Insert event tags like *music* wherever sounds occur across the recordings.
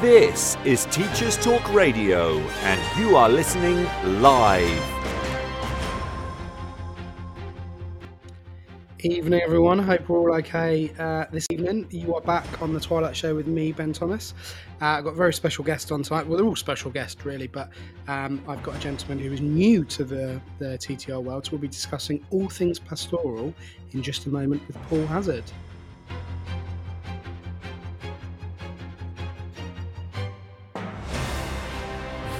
This is Teachers Talk Radio, and you are listening live. Evening, everyone. Hope we're all okay uh, this evening. You are back on the Twilight Show with me, Ben Thomas. Uh, I've got a very special guest on tonight. Well, they're all special guests, really, but um, I've got a gentleman who is new to the, the TTR world. So we'll be discussing all things pastoral in just a moment with Paul Hazzard.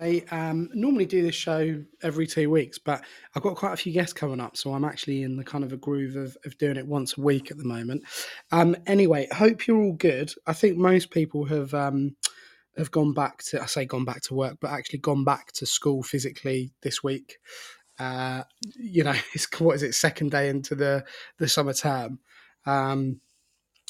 I um, normally do this show every two weeks, but I've got quite a few guests coming up, so I'm actually in the kind of a groove of, of doing it once a week at the moment. Um, anyway, hope you're all good. I think most people have um, have gone back to I say gone back to work, but actually gone back to school physically this week. Uh, you know, *laughs* it's what is it second day into the the summer term. Um,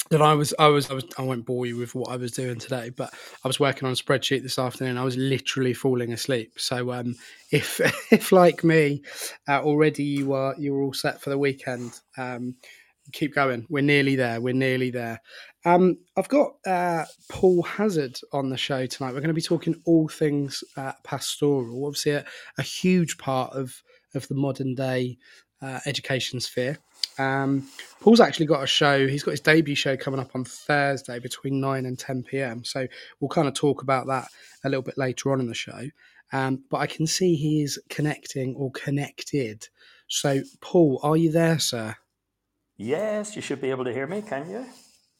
that I was, I was, I was, I won't bore you with what I was doing today, but I was working on a spreadsheet this afternoon. I was literally falling asleep. So, um, if, *laughs* if like me, uh, already you are, you're all set for the weekend, um, keep going. We're nearly there. We're nearly there. Um, I've got uh, Paul Hazzard on the show tonight. We're going to be talking all things uh, pastoral. Obviously, a, a, huge part of of the modern day uh, education sphere. Um, Paul's actually got a show. He's got his debut show coming up on Thursday between nine and ten p.m. So we'll kind of talk about that a little bit later on in the show. Um, but I can see he is connecting or connected. So, Paul, are you there, sir? Yes, you should be able to hear me. Can you?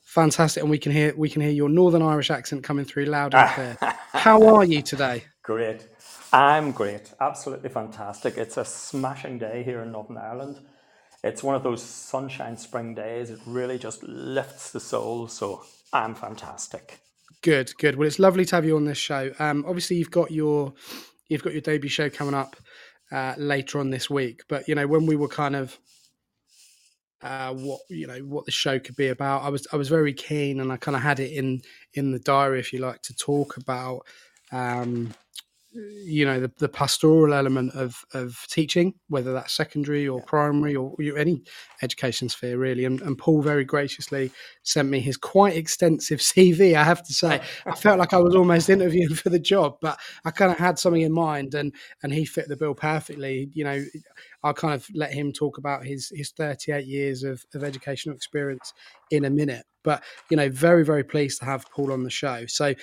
Fantastic, and we can hear we can hear your Northern Irish accent coming through loud and clear. *laughs* How are you today? Great. I'm great. Absolutely fantastic. It's a smashing day here in Northern Ireland it's one of those sunshine spring days. It really just lifts the soul. So I'm fantastic. Good, good. Well, it's lovely to have you on this show. Um, obviously, you've got your you've got your debut show coming up uh, later on this week. But you know, when we were kind of uh, what you know what the show could be about, I was I was very keen, and I kind of had it in in the diary, if you like, to talk about um, you know the, the pastoral element of of teaching whether that's secondary or primary or any education sphere really. And, and, paul very graciously sent me his quite extensive *laughs* cv i have to say. I felt like i was almost interviewing for the job but i kind of had something in mind and and he fit the bill perfectly. You know i'll kind of let him talk about his his 38 years of, of educational experience in a minute. But you know very very pleased to have paul on the show. So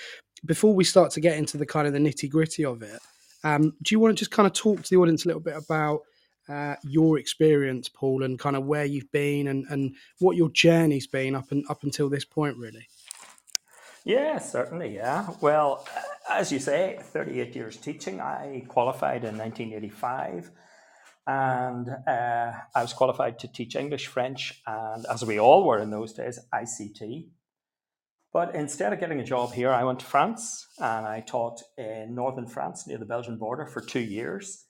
before we start to get into the kind of the nitty gritty of it, um, do you want to just kind of talk to the audience a little bit about uh, your experience, Paul, and kind of where you've been and, and what your journey's been up and up until this point, really? Yeah, certainly. Yeah. Well, as you say, 38 years teaching. I qualified in 1985 and uh, I was qualified to teach English, French, and as we all were in those days, ICT. But instead of getting a job here, I went to France and I taught in northern France near the Belgian border for two years.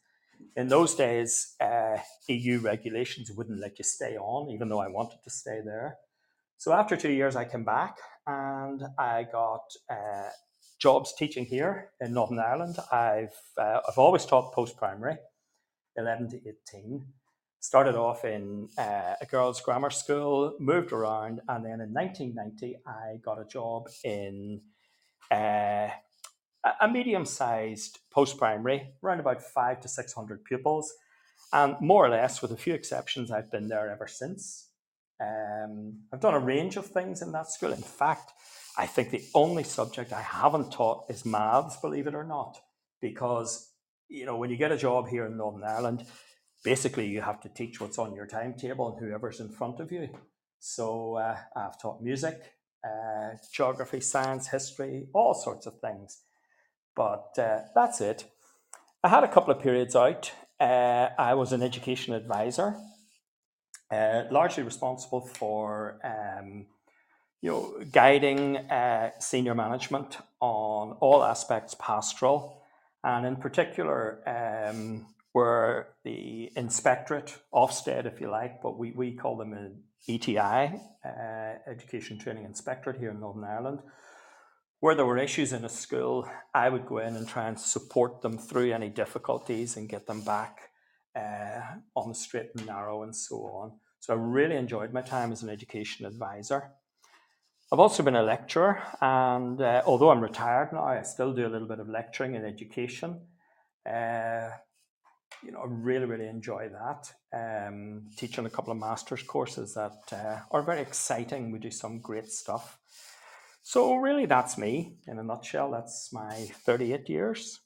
In those days, uh, EU regulations wouldn't let you stay on, even though I wanted to stay there. So after two years, I came back and I got uh, jobs teaching here in Northern Ireland. I've uh, I've always taught post primary, eleven to eighteen, started off in uh, a girls' grammar school, moved around, and then in 1990, I got a job in uh, a medium-sized post-primary, around about five to six hundred pupils, and more or less, with a few exceptions, I've been there ever since. Um, I've done a range of things in that school. In fact, I think the only subject I haven't taught is maths, believe it or not, because you know when you get a job here in Northern Ireland basically you have to teach what's on your timetable and whoever's in front of you. So uh, I've taught music, uh, geography, science, history, all sorts of things. But uh, that's it. I had a couple of periods out. Uh, I was an education advisor, uh, largely responsible for um, you know, guiding uh, senior management on all aspects pastoral, and in particular, um, were the inspectorate, Ofsted, if you like, but we, we call them an ETI, uh, Education Training Inspectorate here in Northern Ireland. Where there were issues in a school, I would go in and try and support them through any difficulties and get them back uh, on the straight and narrow and so on. So I really enjoyed my time as an education advisor. I've also been a lecturer, and uh, although I'm retired now, I still do a little bit of lecturing in education. Uh, you know, I really, really enjoy that. Um, teaching a couple of master's courses that uh, are very exciting. We do some great stuff. So, really, that's me in a nutshell. That's my 38 years.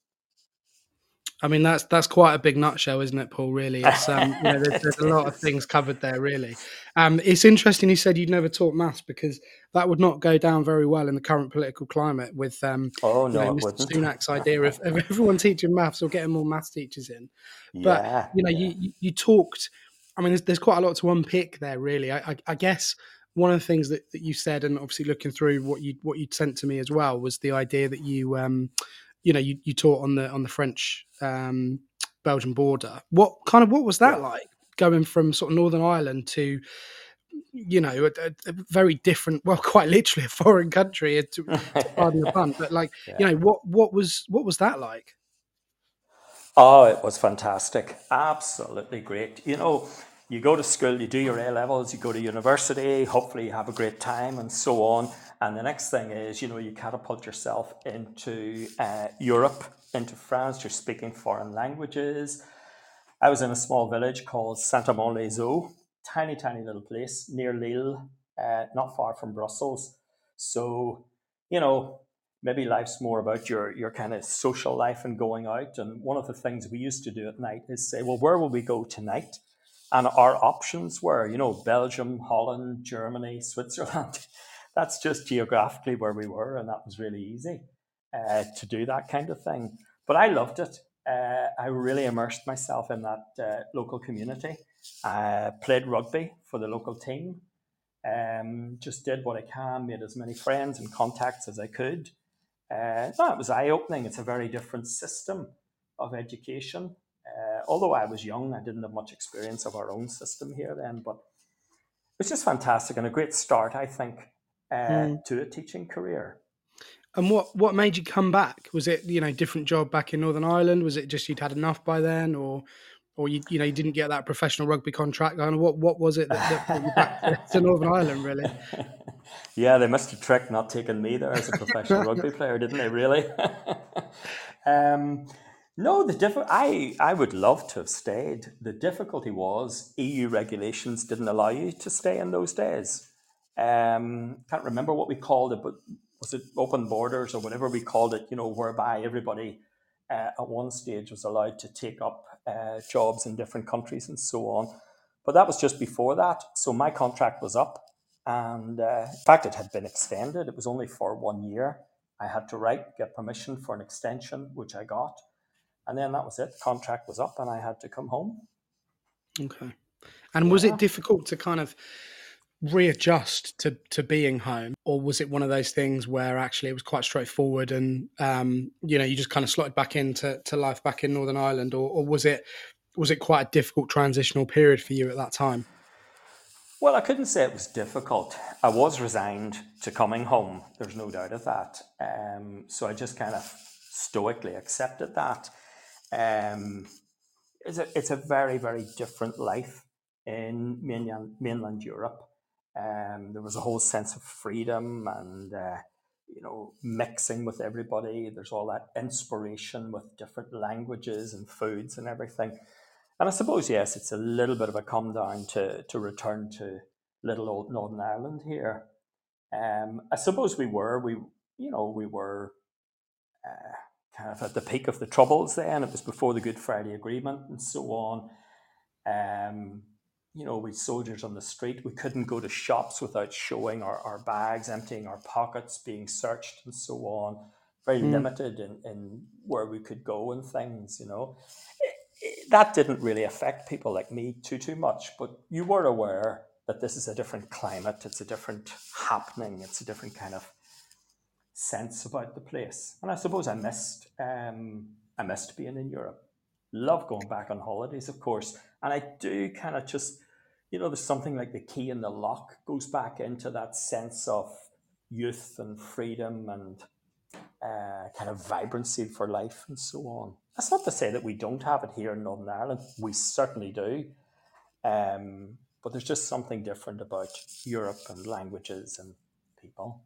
I mean, that's that's quite a big nutshell, isn't it, Paul? Really, it's um, you know, there's, there's, a lot of things covered there. Really, um, it's interesting you said you'd never taught maths because that would not go down very well in the current political climate with um, oh no, you know, Mr. Sunak's idea of, of, everyone teaching maths or getting more maths teachers in. But yeah, you know, yeah. you you talked. I mean, there's, there's quite a lot to unpick there. Really, I, I, I guess one of the things that, that you said, and obviously looking through what you what you'd sent to me as well, was the idea that you um, you know you, you taught on the on the French um, Belgian border. What kind of what was that yeah. like going from sort of Northern Ireland to you know a, a, very different well *laughs* quite literally a foreign country to, to *laughs* pardon the pun but like yeah. you know what what was what was that like oh it was fantastic absolutely great you know you go to school you do your a levels you go to university hopefully you have a great time and so on and the next thing is, you know, you catapult yourself into uh, Europe, into France. You're speaking foreign languages. I was in a small village called Saint-Amand-les-Eaux, tiny, tiny little place near Lille, uh, not far from Brussels. So, you know, maybe life's more about your your kind of social life and going out. And one of the things we used to do at night is say, well, where will we go tonight? And our options were, you know, Belgium, Holland, Germany, Switzerland. *laughs* that's just geographically where we were, and that was really easy uh, to do that kind of thing. But I loved it. Uh, I really immersed myself in that uh, local community. I played rugby for the local team. Um, just did what I can, made as many friends and contacts as I could. Uh, no, it was eye opening. It's a very different system of education. Uh, although I was young, I didn't have much experience of our own system here then, but it was just fantastic and a great start, I think, uh, mm. to a teaching career. And what what made you come back? Was it you know different job back in Northern Ireland? Was it just you'd had enough by then, or or you you know you didn't get that professional rugby contract? And what what was it that, that brought you back to Northern Ireland? Really? *laughs* Yeah, they must have tricked not taking me there as a professional rugby *laughs* player, didn't they? Really? *laughs* um, no, the diff- I I would love to have stayed. The difficulty was EU regulations didn't allow you to stay in those days. Um, can't remember what we called it, but was it open borders or whatever we called it? You know, whereby everybody uh, at one stage was allowed to take up uh, jobs in different countries and so on. But that was just before that. So my contract was up, and uh, in fact, it had been extended. It was only for one year. I had to write, get permission for an extension, which I got. And then that was it. Contract was up, and I had to come home. Okay. And yeah. was it difficult to kind of readjust to to being home? Or was it one of those things where actually it was quite straightforward and um, you know you just kind of slotted back into to life back in northern ireland? Or, or was it was it quite a difficult transitional period for you at that time? Well i couldn't say it was difficult. I was resigned to coming home. There's no doubt of that. Um, so i just kind of stoically accepted that. Um, it's, a, it's a very very different life in mainland, mainland europe um, there was a whole sense of freedom and uh, you know mixing with everybody. There's all that inspiration with different languages and foods and everything. And I suppose yes, it's a little bit of a come down to to return to little old Northern Ireland here. Um, I suppose we were we you know we were uh, kind of at the peak of the troubles then. It was before the Good Friday Agreement and so on. Um, you know, we soldiers on the street. We couldn't go to shops without showing our, our bags, emptying our pockets, being searched, and so on. Very mm. limited in, in where we could go and things, you know. It, it, that didn't really affect people like me too, too much, but you were aware that this is a different climate, it's a different happening, it's a different kind of sense about the place. And I suppose I missed um, I missed being in Europe. Love going back on holidays, of course. And I do kind of just, you know, there's something like the key in the lock goes back into that sense of youth and freedom and uh, kind of vibrancy for life and so on. That's not to say that we don't have it here in Northern Ireland. We certainly do. Um, but there's just something different about Europe and languages and people.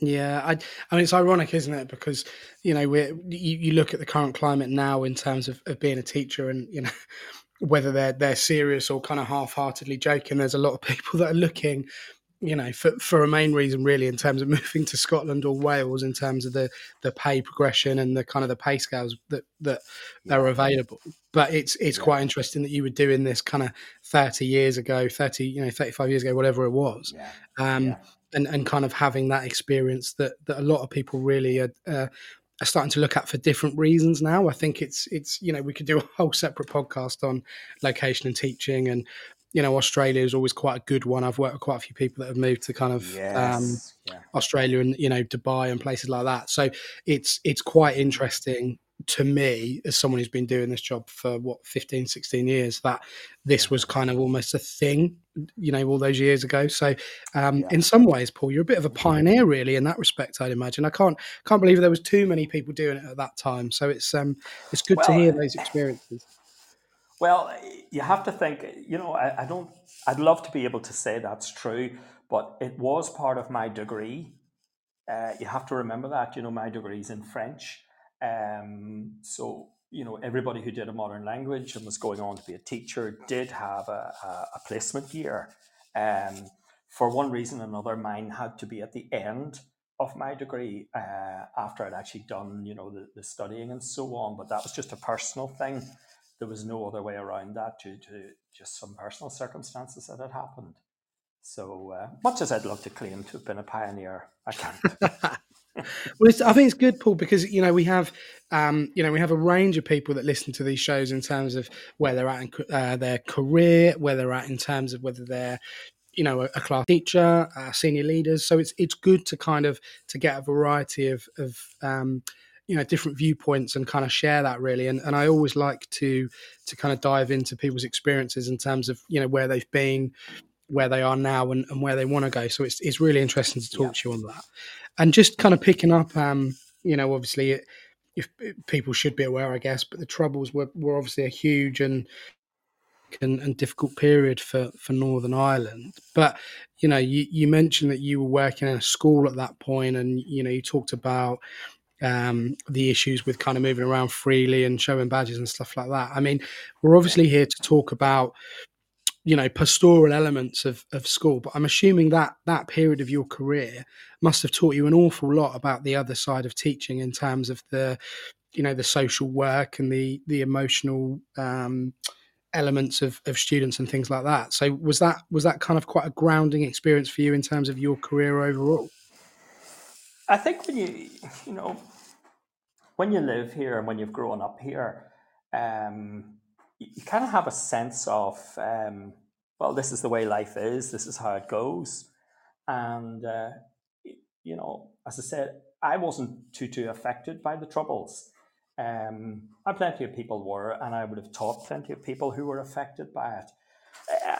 Yeah, I, I mean, it's ironic, isn't it? Because you know, we you, you look at the current climate now in terms of, of being a teacher, and you know, whether they're they're serious or kind of half-heartedly joking. There's a lot of people that are looking you know, for, for a main reason, really, in terms of *laughs* moving to Scotland or Wales, in terms of the the pay progression and the kind of the pay scales that that yeah. are available. But it's it's yeah. quite interesting that you were doing this kind of thirty years ago, thirty you know, thirty five years ago, whatever it was, yeah. Um, and and kind of having that experience that that a lot of people really are. Uh, are starting to look at for different reasons now. I think it's it's you know we could do a whole separate podcast on location and teaching and you know, Australia is always quite a good one. I've worked with quite a few people that have moved to kind of um, yes. um, yeah. Australia and you know Dubai and places like that. So it's it's quite interesting to me as someone who's been doing this job for what 15 16 years that this was kind of almost a thing you know all those years ago so um, yeah. in some ways paul you're a bit of a pioneer really in that respect i'd imagine i can't can't believe there was too many people doing it at that time so it's um it's good well, to hear those experiences well, you have to think, you know, I, I, don't, I'd love to be able to say that's true, but it was part of my degree. Uh, you have to remember that, you know, my degree is in French. Um, so, you know, everybody who did a modern language and was going on to be a teacher did have a, a, a placement year. Um, for one reason or another, mine had to be at the end of my degree uh, after I'd actually done, you know, the, the studying and so on. But that was just a personal thing there was no other way around that due to just some personal circumstances that had happened. So, uh, much as I'd love to claim to have been a pioneer, I can't. *laughs* well, I think it's good, Paul, because you know we have, um, you know, we have a range of people that listen to these shows in terms of where they're at in uh, their career, where they're at in terms of whether they're, you know, a, a class teacher, uh, senior leaders. So it's it's good to kind of to get a variety of of um, you know different viewpoints and kind of share that really and, and i always like to to kind of dive into people's experiences in terms of you know where they've been where they are now and, and where they want to go so it's, it's really interesting to talk yeah. to you on that and just kind of picking up um you know obviously it, if people should be aware i guess but the troubles were, were obviously a huge and and, and, difficult period for, for Northern Ireland. But you know, you, you mentioned that you were working in a school at that point, and you know, you talked about um, the issues with kind of moving around freely and showing badges and stuff like that. I mean, we're obviously here to talk about you know pastoral elements of, of school but i'm assuming that that period of your career must have taught you an awful lot about the other side of teaching in terms of the you know the social work and the the emotional um, elements of, of students and things like that. So was that was that kind of quite a grounding experience for you in terms of your career overall? I think when you you know when you live here and when you've grown up here, um, you, kind of have a sense of um, well, this is the way life is. This is how it goes, and uh, you know, as I said, I wasn't too too affected by the troubles. Um, and plenty of people were, and I would have taught plenty of people who were affected by it,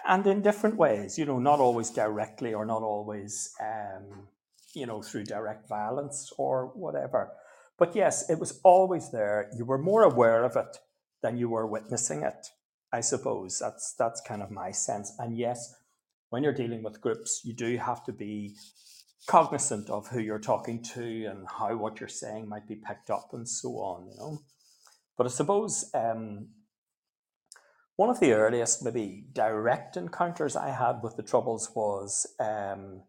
and in different ways. You know, not always directly or not always um, you know, through direct violence or whatever. But yes, it was always there. You were more aware of it than you were witnessing it. I suppose that's that's kind of my sense. And yes, when you're dealing with groups, you do have to be cognizant of who you're talking to and how what you're saying might be picked up and so on. You know, but I suppose um, one of the earliest, maybe direct encounters I had with the troubles was um,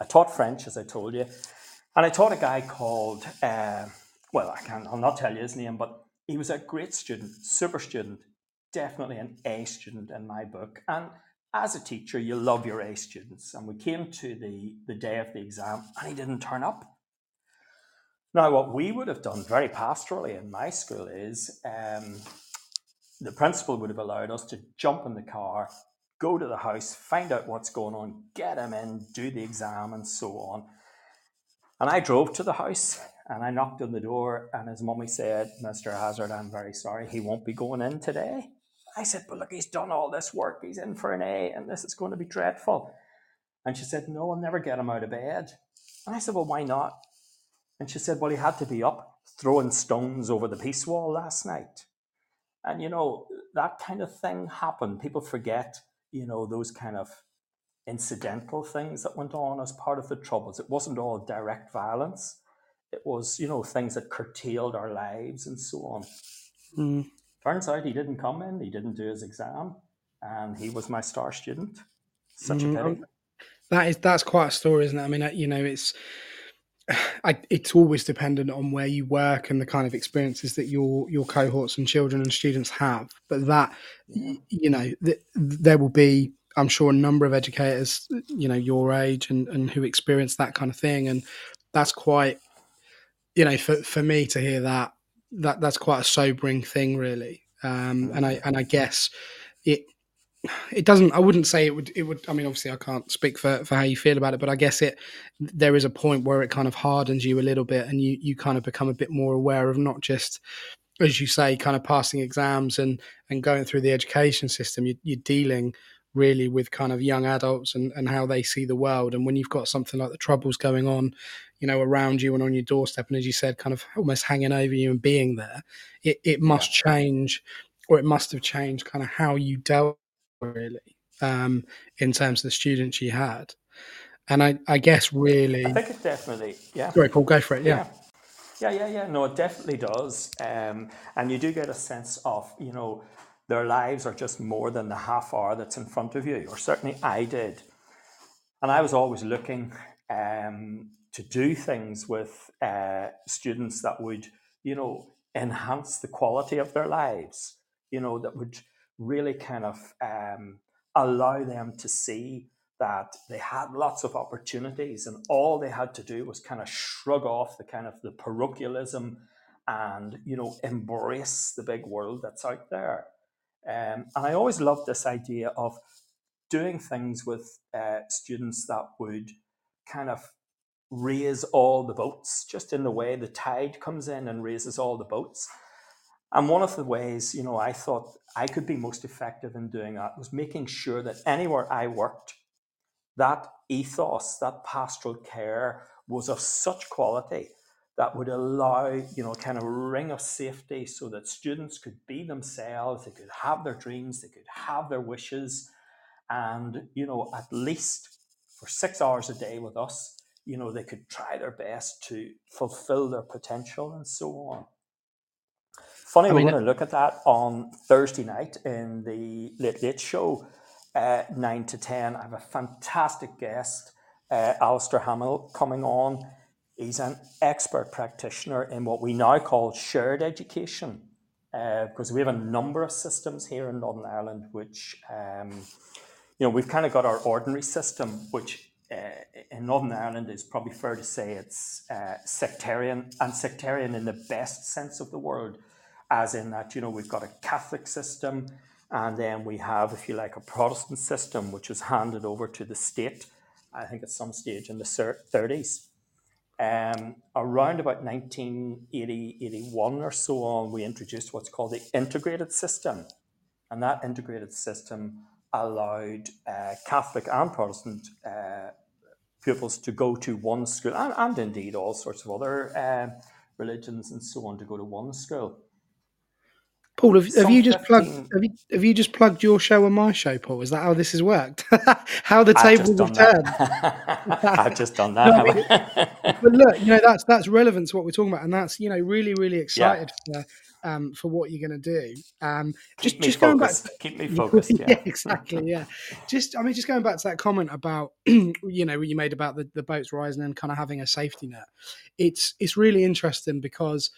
I taught French, as I told you, and I taught a guy called, uh, well, I can't, I'll not tell you his name, but he was a great student, super student, definitely an A student in my book. And as a teacher, you love your A students. And we came to the, the day of the exam, and he didn't turn up. Now, what we would have done very pastorally in my school is um, the principal would have allowed us to jump in the car, go to the house, find out what's going on, get him in, do the exam, and so on. And I drove to the house and I knocked on the door, and his mummy said, Mr. Hazzard, I'm very sorry, he won't be going in today. I said, But look, he's done all this work, he's in for an A, and this is going to be dreadful. And she said, No, I'll never get him out of bed. And I said, Well, why not? And she said, Well, he had to be up throwing stones over the peace wall last night. And, you know, that kind of thing happened. People forget, you know, those kind of incidental things that went on as part of the Troubles. It wasn't all direct violence, it was, you know, things that curtailed our lives and so on. Mm. Turns out he didn't come in, he didn't do his exam, and he was my star student. Such mm. a pity. That is that's quite a story, isn't it? I mean, you know, it's *sighs* I, it's always dependent on where you work and the kind of experiences that your your cohorts and children and students have. But that you know, th- there will be, I'm sure, a number of educators, you know, your age and and who experience that kind of thing, and that's quite, you know, for for me to hear that that that's quite a sobering thing, really. Um, and I and I guess it it doesn't i wouldn't say it would it would i mean obviously i can't speak for, for how you feel about it but i guess it there is a point where it kind of hardens you a little bit and you you kind of become a bit more aware of not just as you say kind of passing exams and and going through the education system. You, you're dealing really with kind of young adults and, and how they see the world. And when you've got something like the troubles going on you know around you and on your doorstep and as you said kind of almost hanging over you and being there it, it must yeah. change or it must have changed kind of how you dealt really um, in terms of the students you had. And I, I guess really, I think it definitely, yeah. Sorry, Paul, go for it. Yeah. Yeah, yeah, yeah. yeah. No, it definitely does. Um, and you do get a sense of, you know, their lives are just more than the half hour that's in front of you, or certainly I did. And I was always looking um, to do things with uh, students that would, you know, enhance the quality of their lives, you know, that would really kind of um, allow them to see that they had lots of opportunities and all they had to do was kind of shrug off the kind of the parochialism and you know embrace the big world that's out there. Um, and i always loved this idea of doing things with uh, students that would kind of raise all the boats just in the way the tide comes in and raises all the boats. And one of the ways, you know, I thought I could be most effective in doing that was making sure that anywhere I worked, that ethos, that pastoral care was of such quality that would allow, you know, kind of ring of safety so that students could be themselves, they could have their dreams, they could have their wishes, and, you know, at least for six hours a day with us, you know, they could try their best to fulfill their potential and so on. Funny, I mean, we're going to look at that on Thursday night in the Late Late Show, uh, 9 to 10. I have a fantastic guest, uh, Alistair Hamill, coming on. He's an expert practitioner in what we now call shared education, uh, because we have a number of systems here in Northern Ireland, which, um, you know, we've kind of got our ordinary system, which uh, in Northern Ireland is probably fair to say it's uh, sectarian and sectarian in the best sense of the word as in that, you know, we've got a Catholic system and then we have, if you like, a Protestant system, which was handed over to the state, I think at some stage in the 30s. Um, around about 1980, 81 or so on, we introduced what's called the integrated system. And that integrated system allowed uh, Catholic and Protestant uh, pupils to go to one school, and, and, indeed all sorts of other uh, religions and so on to go to one school. Paul, have, have you just plugged? Have you, have you just plugged your show and my show, Paul? Is that how this has worked? *laughs* how the tables have turned? I've just done that. *laughs* no, but look, you know that's that's relevant to what we're talking about, and that's you know really really excited yeah. for um, for what you're going to do. Um, just Keep just going back, to, keep me *laughs* focused. Yeah. yeah, *laughs* exactly. Yeah, just I mean, just going back to that comment about *clears throat* you know what you made about the, the boats rising and kind of having a safety net. It's it's really interesting because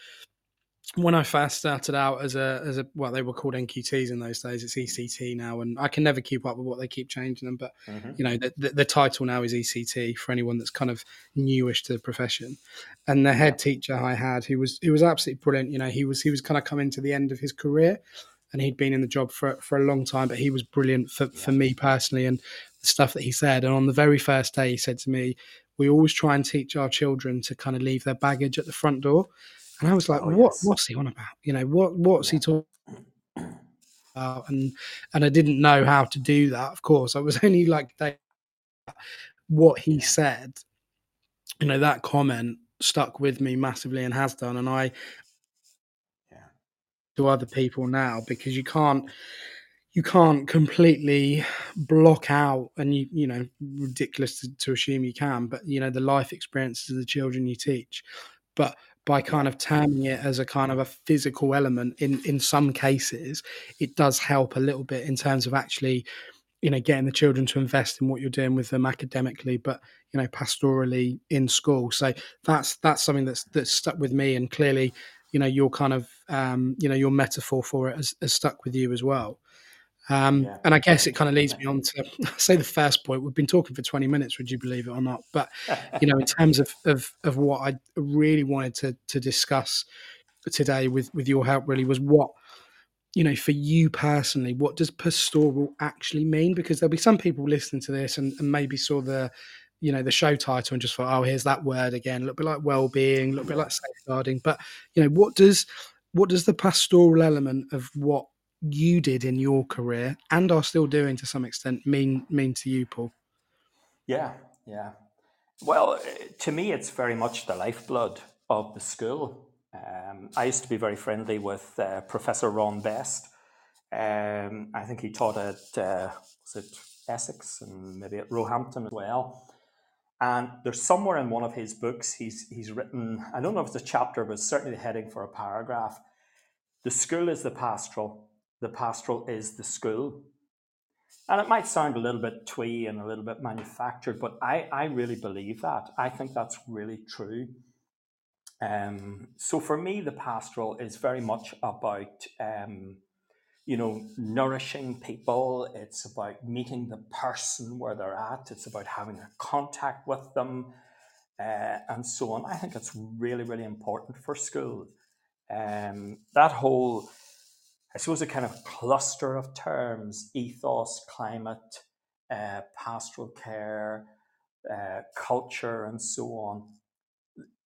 when I first started out as a as a well, they were called NQTs in those days. It's ECT now, and I can never keep up with what they keep changing them. But mm-hmm. you know, the, the, the, title now is ECT for anyone that's kind of newish to the profession. And the head teacher I had, who was he was absolutely brilliant. You know, he was he was kind of coming to the end of his career, and he'd been in the job for for a long time, but he was brilliant for for me personally and the stuff that he said. And on the very first day, he said to me, "We always try and teach our children to kind of leave their baggage at the front door." And I was like, Oh, "What? yes. What's he on about? You know, what? What's he talking?" about? And and I didn't know how to do that. Of course, I was *laughs* only like day what he said. You know, that comment stuck with me massively and has done. And I Yeah. to other people now because you can't you can't completely block out and you you know ridiculous to, to assume you can but you know the life experiences of the children you teach but by kind of terming it as a kind of a physical element in in some cases it does help a little bit in terms of actually you know getting the children to invest in what you're doing with them academically but you know pastorally in school. So that's that's something that's that's stuck with me and clearly you know your kind of um you know your metaphor for it has, has stuck with you as well um Yeah. and i guess it kind of leads me on to *laughs* say the first point. We've been talking for 20 minutes would you believe it or not? But you know in *laughs* terms of of, of what i really wanted to to discuss today with with your help really was what you know for you personally what does pastoral actually mean? Because there'll be some people listening to this and, and maybe saw the you know the show title and just thought oh here's that word again. A little bit like well-being a little bit like safeguarding. But you know what does what does the pastoral element of what you did in your career and are still doing to some extent mean mean to you paul Yeah, yeah. Well, to me, it's very much the lifeblood of the school. Um, I used to be very friendly with uh, Professor Ron Best. Um, I think he taught at uh, was it Essex and maybe at Roehampton as well. And there's somewhere in one of his books he's he's written. I don't know if it's a chapter, but certainly the heading for a paragraph. The school is the pastoral. The pastoral is the school. And it might sound a little bit twee and a little bit manufactured, but I, I really believe that. I think that's really true. Um, so for me, the pastoral is very much about, um, you know, nourishing people. It's about meeting the person where they're at. It's about having a contact with them, uh, and so on. I think it's really, really important for school. Um, that whole I suppose a kind of cluster of terms ethos, climate, uh, pastoral care, uh, culture, and so on.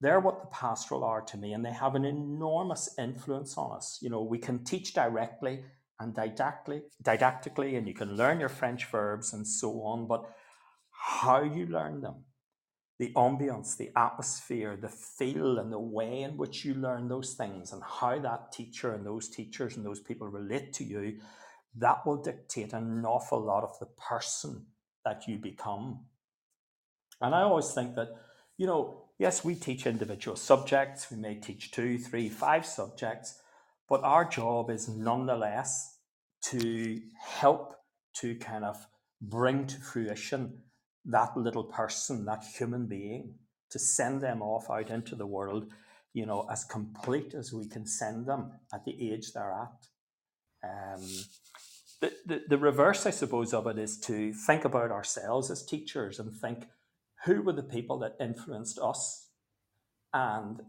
They're what the pastoral are to me, and they have an enormous influence on us. You know, we can teach directly and didactically, didactically, and you can learn your French verbs and so on, but how you learn them, the ambience, the atmosphere, the feel, and the way in which you learn those things, and how that teacher and those teachers and those people relate to you, that will dictate an awful lot of the person that you become. And I always think that, you know, yes, we teach individual subjects, we may teach two, three, five subjects, but our job is nonetheless to help to kind of bring to fruition that little person, that human being, to send them off out into the world, you know, as complete as we can send them at the age they're at. Um, the, the, the reverse, I suppose, of it is to think about ourselves as teachers and think who were the people that influenced us? And,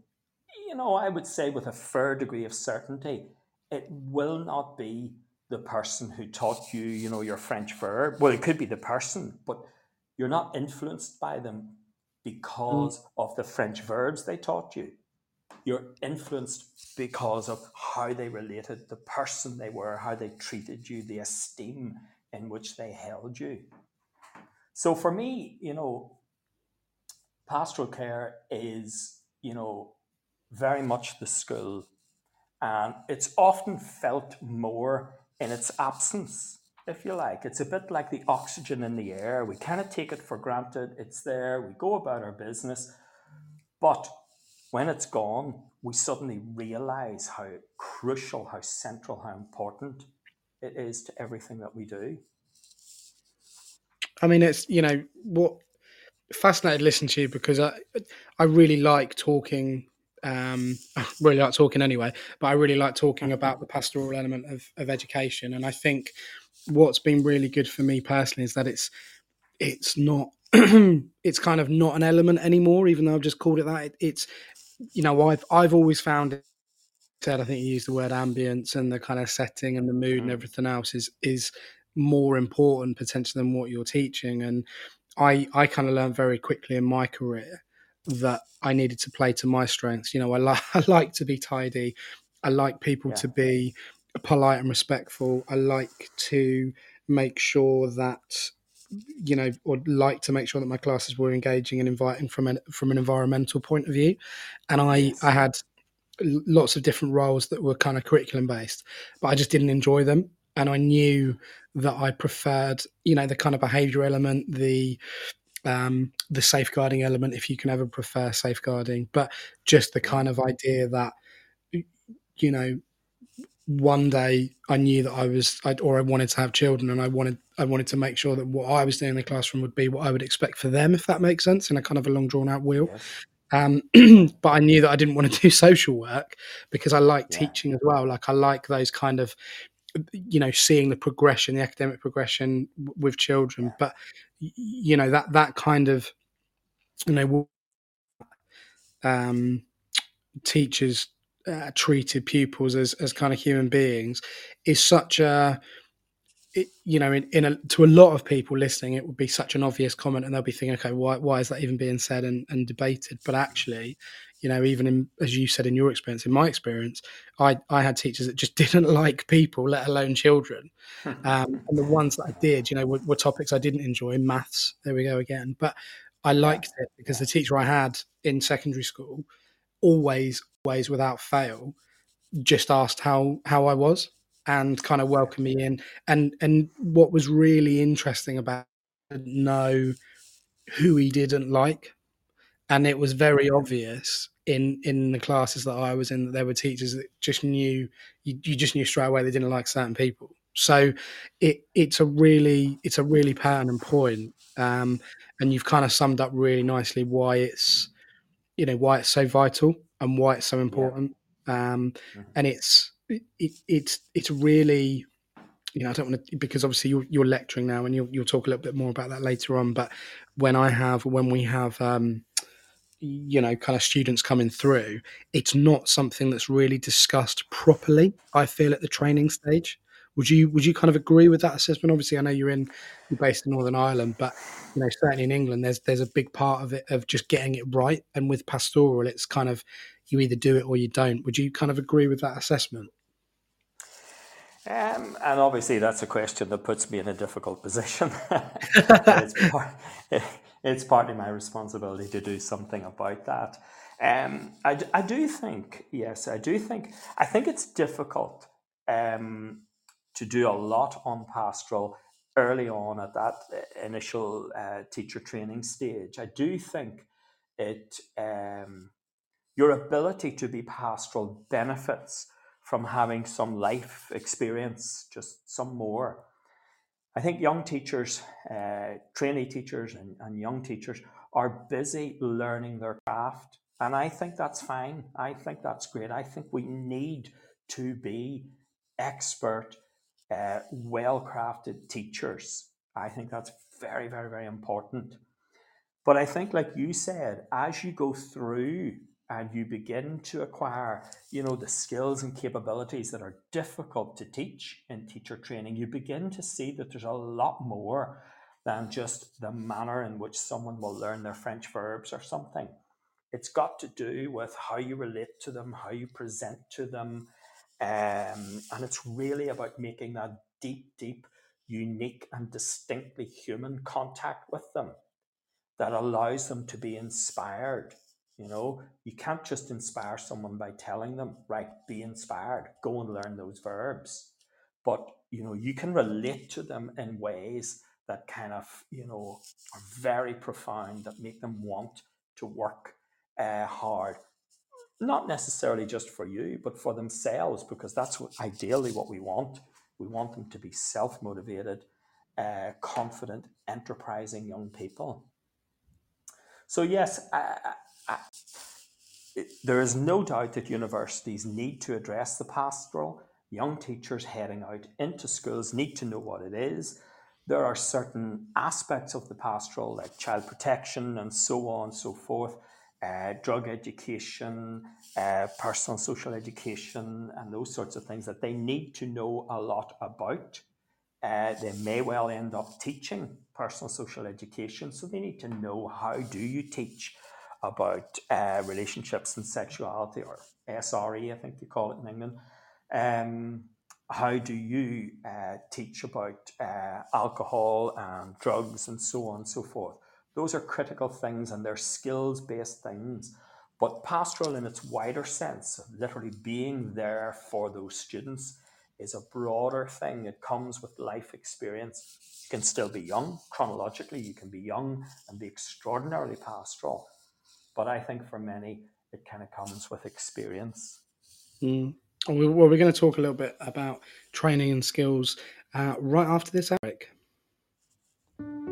you know, I would say with a fair degree of certainty, it will not be the person who taught you, you know, your French verb. Well, it could be the person, but you're not influenced by them because mm. of the French verbs they taught you. You're influenced because of how they related, the person they were, how they treated you, the esteem in which they held you. So for me, you know, pastoral care is, you know, very much the school. And it's often felt more in its absence, if you like. It's a bit like the oxygen in the air. We kind of take it for granted. It's there. We go about our business. But when it's gone, we suddenly realize how crucial, how central, how important it is to everything that we do. I mean, it's you know what fascinated listening to you because I I really like talking. Um, *laughs* really like talking anyway, but I really like talking about the pastoral element of of education, and I think what's been really good for me personally is that it's it's not *clears throat* it's kind of not an element anymore, even though I've just called it that. It, it's you know I've I've always found it said, I think you used the word ambience and the kind of setting and the mood and Mm. everything else is is more important potentially than what you're teaching. And I I kind of learned very quickly in my career that I needed to play to my strengths. You know, I like *laughs* I like to be tidy. I like people Yeah. to be polite and respectful. I like to make sure that you know, or like to make sure that my classes were engaging and inviting from an from an environmental point of view. And I Yes. I had lots of different roles that were kind of curriculum based, but I just didn't enjoy them. And I knew that I preferred, you know, the kind of behavior element, the um, the safeguarding element, if you can ever prefer safeguarding, but just the kind of idea that, you know, one day I knew that I was, I, or I wanted to have children, and I wanted, I wanted to make sure that what I was doing in the classroom would be what I would expect for them, if that makes sense, in a kind of a long drawn out wheel. Um, *clears throat* but I knew that I didn't want to *laughs* do social work because I like Yeah. teaching as well. Like I like those kind of, you know, seeing the progression, the academic progression w- with children. Yeah. But you know that that kind of, you know, um, teachers uh, treated pupils as as kind of human beings is such a it, you know, in, in a, to a lot of people listening, it would be such an obvious comment, and they'll be thinking, okay, why, why is that even being said and, and debated? But actually, you know, even in, as you said in your experience, in my experience, I, I had teachers that just *laughs* didn't like people, let alone children. Um, and the ones that I did, you know, were, were topics I didn't enjoy. Maths, there we go again. But I liked it because the teacher I had in secondary school always, always without fail, just asked how how I was and kind of welcomed me in. And and what was really interesting about know who he didn't like, and it was very obvious in in the classes that I was in that there were teachers that just knew you, you just knew straight away they didn't like certain people. So it it's a really it's a really pertinent point, um, and you've kind of summed up really nicely why it's you know why it's so vital and why it's so important. Um, Mhm. and it's it, it, it's it's really you know I don't want to because obviously you're, you're lecturing now and you'll you'll talk a little bit more about that later on. But when I have when we have um, you know kind of students coming through, it's not something that's really discussed properly. I feel at the training stage. Would you would you kind of agree with that assessment? Obviously, I know you're in you're based in Northern Ireland, but you know certainly in England, there's there's a big part of it of just getting it right. And with pastoral, it's kind of you either do it or you don't. Would you kind of agree with that assessment? Um, and obviously, that's a question that puts me in a difficult position. *laughs* *laughs* It's, part, it's partly my responsibility to do something about that. Um, I, I do think, yes, I do think, I think it's difficult um, to do a lot on pastoral early on at that uh, initial uh, teacher training stage. I do think it, um, your ability to be pastoral benefits from having some life experience, just some more. I think young teachers, uh, trainee teachers, and, and young teachers are busy learning their craft. And I think that's fine. I think that's great. I think we need to be expert, uh, well crafted teachers. I think that's very, very, very important. But I think, like you said, as you go through and you begin to acquire, you know, the skills and capabilities that are difficult to teach in teacher training, you begin to see that there's a lot more than just the manner in which someone will learn their French verbs or something. It's got to do with how you relate to them, how you present to them, um, and it's really about making that deep, deep, unique, and distinctly human contact with them that allows them to be inspired. You know, you can't just inspire someone by telling them, right, be inspired, go and learn those verbs. But, you know, you can relate to them in ways that kind of, you know, are very profound, that make them want to work uh, hard. Not necessarily just for you, but for themselves, because that's what, ideally what we want. We want them to be self motivated, uh, confident, enterprising young people. So, yes, I, I, I, it- there is no doubt that universities need to address the pastoral. Young teachers heading out into schools need to know what it is. There are certain aspects of the pastoral, like child protection and so on and so forth, uh, drug education, uh, personal social education, and those sorts of things that they need to know a lot about. Uh, they may well end up teaching personal social education, so they need to know how do you teach about uh, relationships and sexuality, or SRE, I think you call it in England. Um, how do you uh, teach about uh, alcohol and drugs and so on and so forth? Those are critical things and they're skills based things. But pastoral, in its wider sense, literally being there for those students, is a broader thing. It comes with life experience. You can still be young chronologically, you can be young and be extraordinarily pastoral. But I think for many, it kind of comes with experience. Mm. Well, we're going to talk a little bit about training and skills uh, right after this break.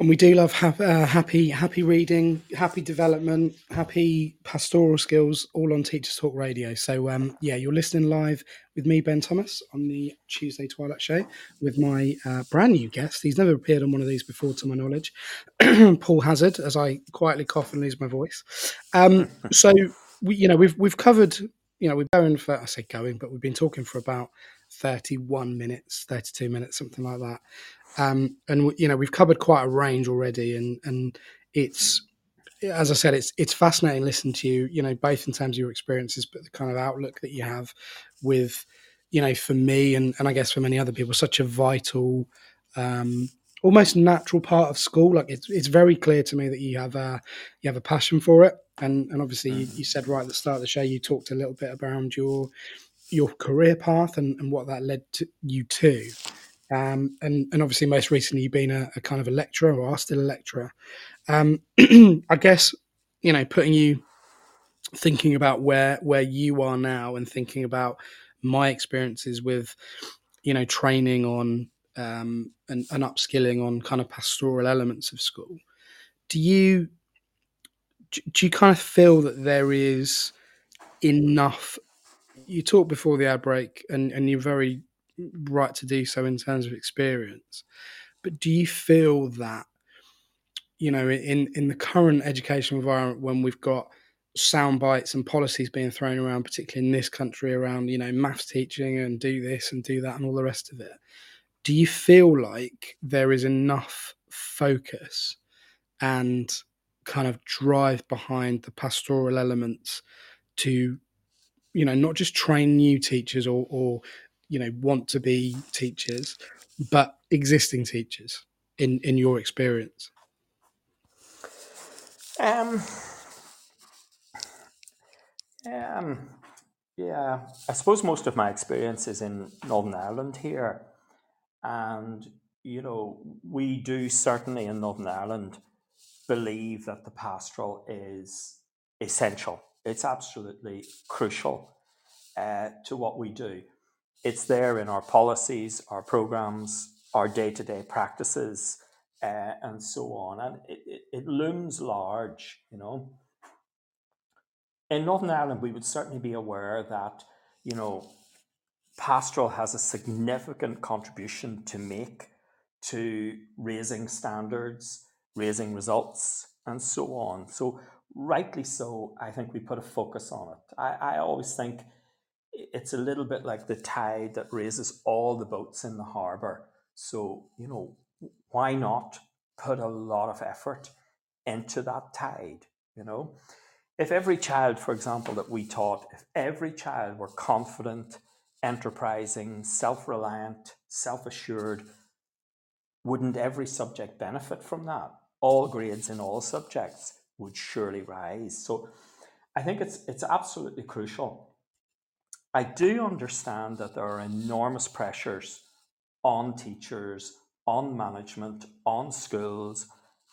And we do love ha- uh, happy happy reading happy development happy pastoral skills all on teachers talk radio. So um, yeah you're listening live with me ben thomas on the tuesday twilight show with my uh, brand new guest. He's never appeared on one of these before to my knowledge. *clears throat* Paul Hazzard as i quietly cough and lose my voice. Um, *laughs* so we you know we've we've covered you know we're going for i say going but we've been talking for about 31 minutes 32 minutes something like that um, and you know we've covered quite a range already, and and it's as I said, it's it's fascinating listening to you. You know, both in terms of your experiences, but the kind of outlook that you have with, you know, for me and and I guess for many other people, such a vital. Um, almost natural part of school like it's, it's very clear to me that you have a you have a passion for it and and obviously you, you said right at the start of the show you talked a little bit around your your career path and, and what that led to you to um, and, and obviously, most recently, you've been a, a, kind of a lecturer or are still a lecturer. Um, *clears throat* I guess, you know, putting you thinking about where where you are now and thinking about my experiences with, you know, training on um, and, and upskilling on kind of pastoral elements of school. Do you do you kind of feel that there is enough? You talked before the outbreak, and, and you're very right to do so in terms of experience. But do you feel that, you know, in, in the current educational environment when we've got sound bites and policies being thrown around, particularly in this country around, you know, maths teaching and do this and do that and all the rest of it, do you feel like there is enough focus and kind of drive behind the pastoral elements to you know not just train new teachers or, or you know want to be teachers, but existing teachers in in your experience? Um, um, yeah, I suppose most of my experience is in Northern Ireland here, and you know we do certainly in Northern Ireland believe that the pastoral is essential. It's absolutely crucial uh, to what we do it's there in our policies, our programs, our day to day practices, uh, and so on. And it, it, it, looms large, you know. In Northern Ireland, we would certainly be aware that, you know, pastoral has a significant contribution to make to raising standards, raising results, and so on. So, rightly so, I think we put a focus on it. I, I always think it's a little bit like the tide that raises all the boats in the harbor. So, you know, why not put a lot of effort into that tide, you know? If every child, for example, that we taught, if every child were confident, enterprising, self reliant, self assured, wouldn't every subject benefit from that? All grades in all subjects would surely rise. So I think it's, it's absolutely crucial I do understand that there are enormous pressures on teachers, on management, on schools.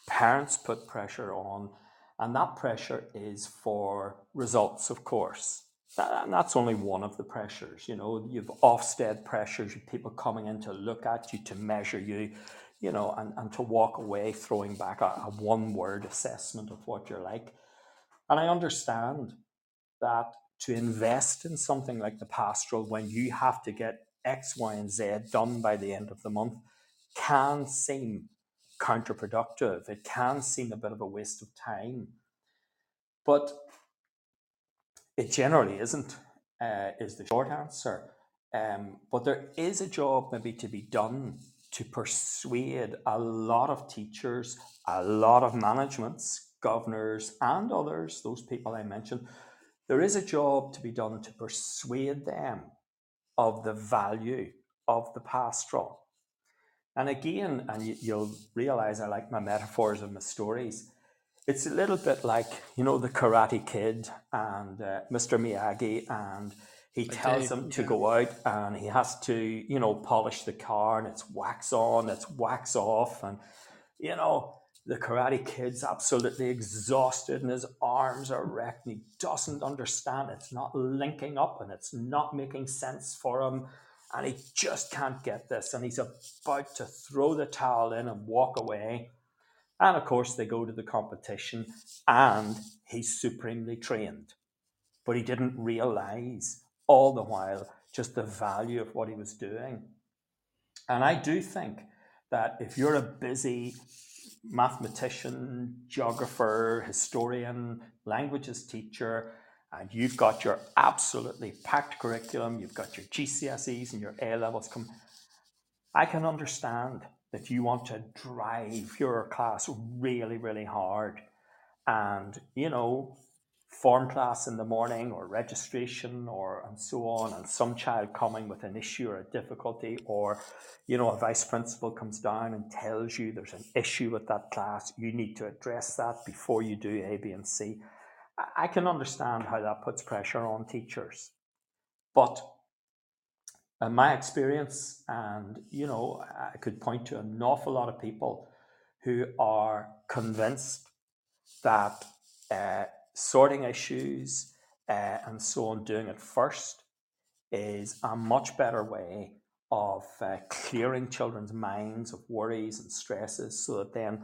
Parents put pressure on, and that pressure is for results, of course. and that's only one of the pressures. You know, you've Ofsted pressures, people coming in to look at you, to measure you, you know, and, and to walk away throwing back a, a one word assessment of what you're like. And I understand that to invest in something like the pastoral when you have to get X, Y, and Z done by the end of the month can seem counterproductive. It can seem a bit of a waste of time. But it generally isn't, uh, is the short answer. Um, but there is a job maybe to be done to persuade a lot of teachers, a lot of managements, governors, and others, those people I mentioned. There is a job to be done to persuade them of the value of the pastoral. And again, and you, will realize I like my metaphors and my stories it's a little bit like you know the Karate Kid and uh, Mr. Miyagi, and he tells him to yeah. go out and he has to you know polish the car, and it's wax on, it's wax off, and you know the Karate Kid's absolutely exhausted and his arms are wrecked, and he doesn't understand. It's not linking up, and it's not making sense for him. And he just can't get this, and he's about to throw the towel in and walk away and of course, they go to the competition and he's supremely trained. But he didn't realize all the while just the value of what he was doing. And I do think that if you're a busy mathematician, geographer, historian, languages teacher, and you've got your absolutely packed curriculum, you've got your GCSEs and your A levels come, I can understand that you want to drive your class really, really hard. And, you know, form class in the morning or registration or and so on, and some child coming with an issue or a difficulty, or, you know, a vice principal comes down and tells you there's an issue with that class, you need to address that before you do A, B, and C. I can understand how that puts pressure on teachers. But uh, my experience, and you know, I could point to an awful lot of people who are convinced that uh, sorting issues uh, and so on, doing it first, is a much better way of uh, clearing children's minds of worries and stresses so that then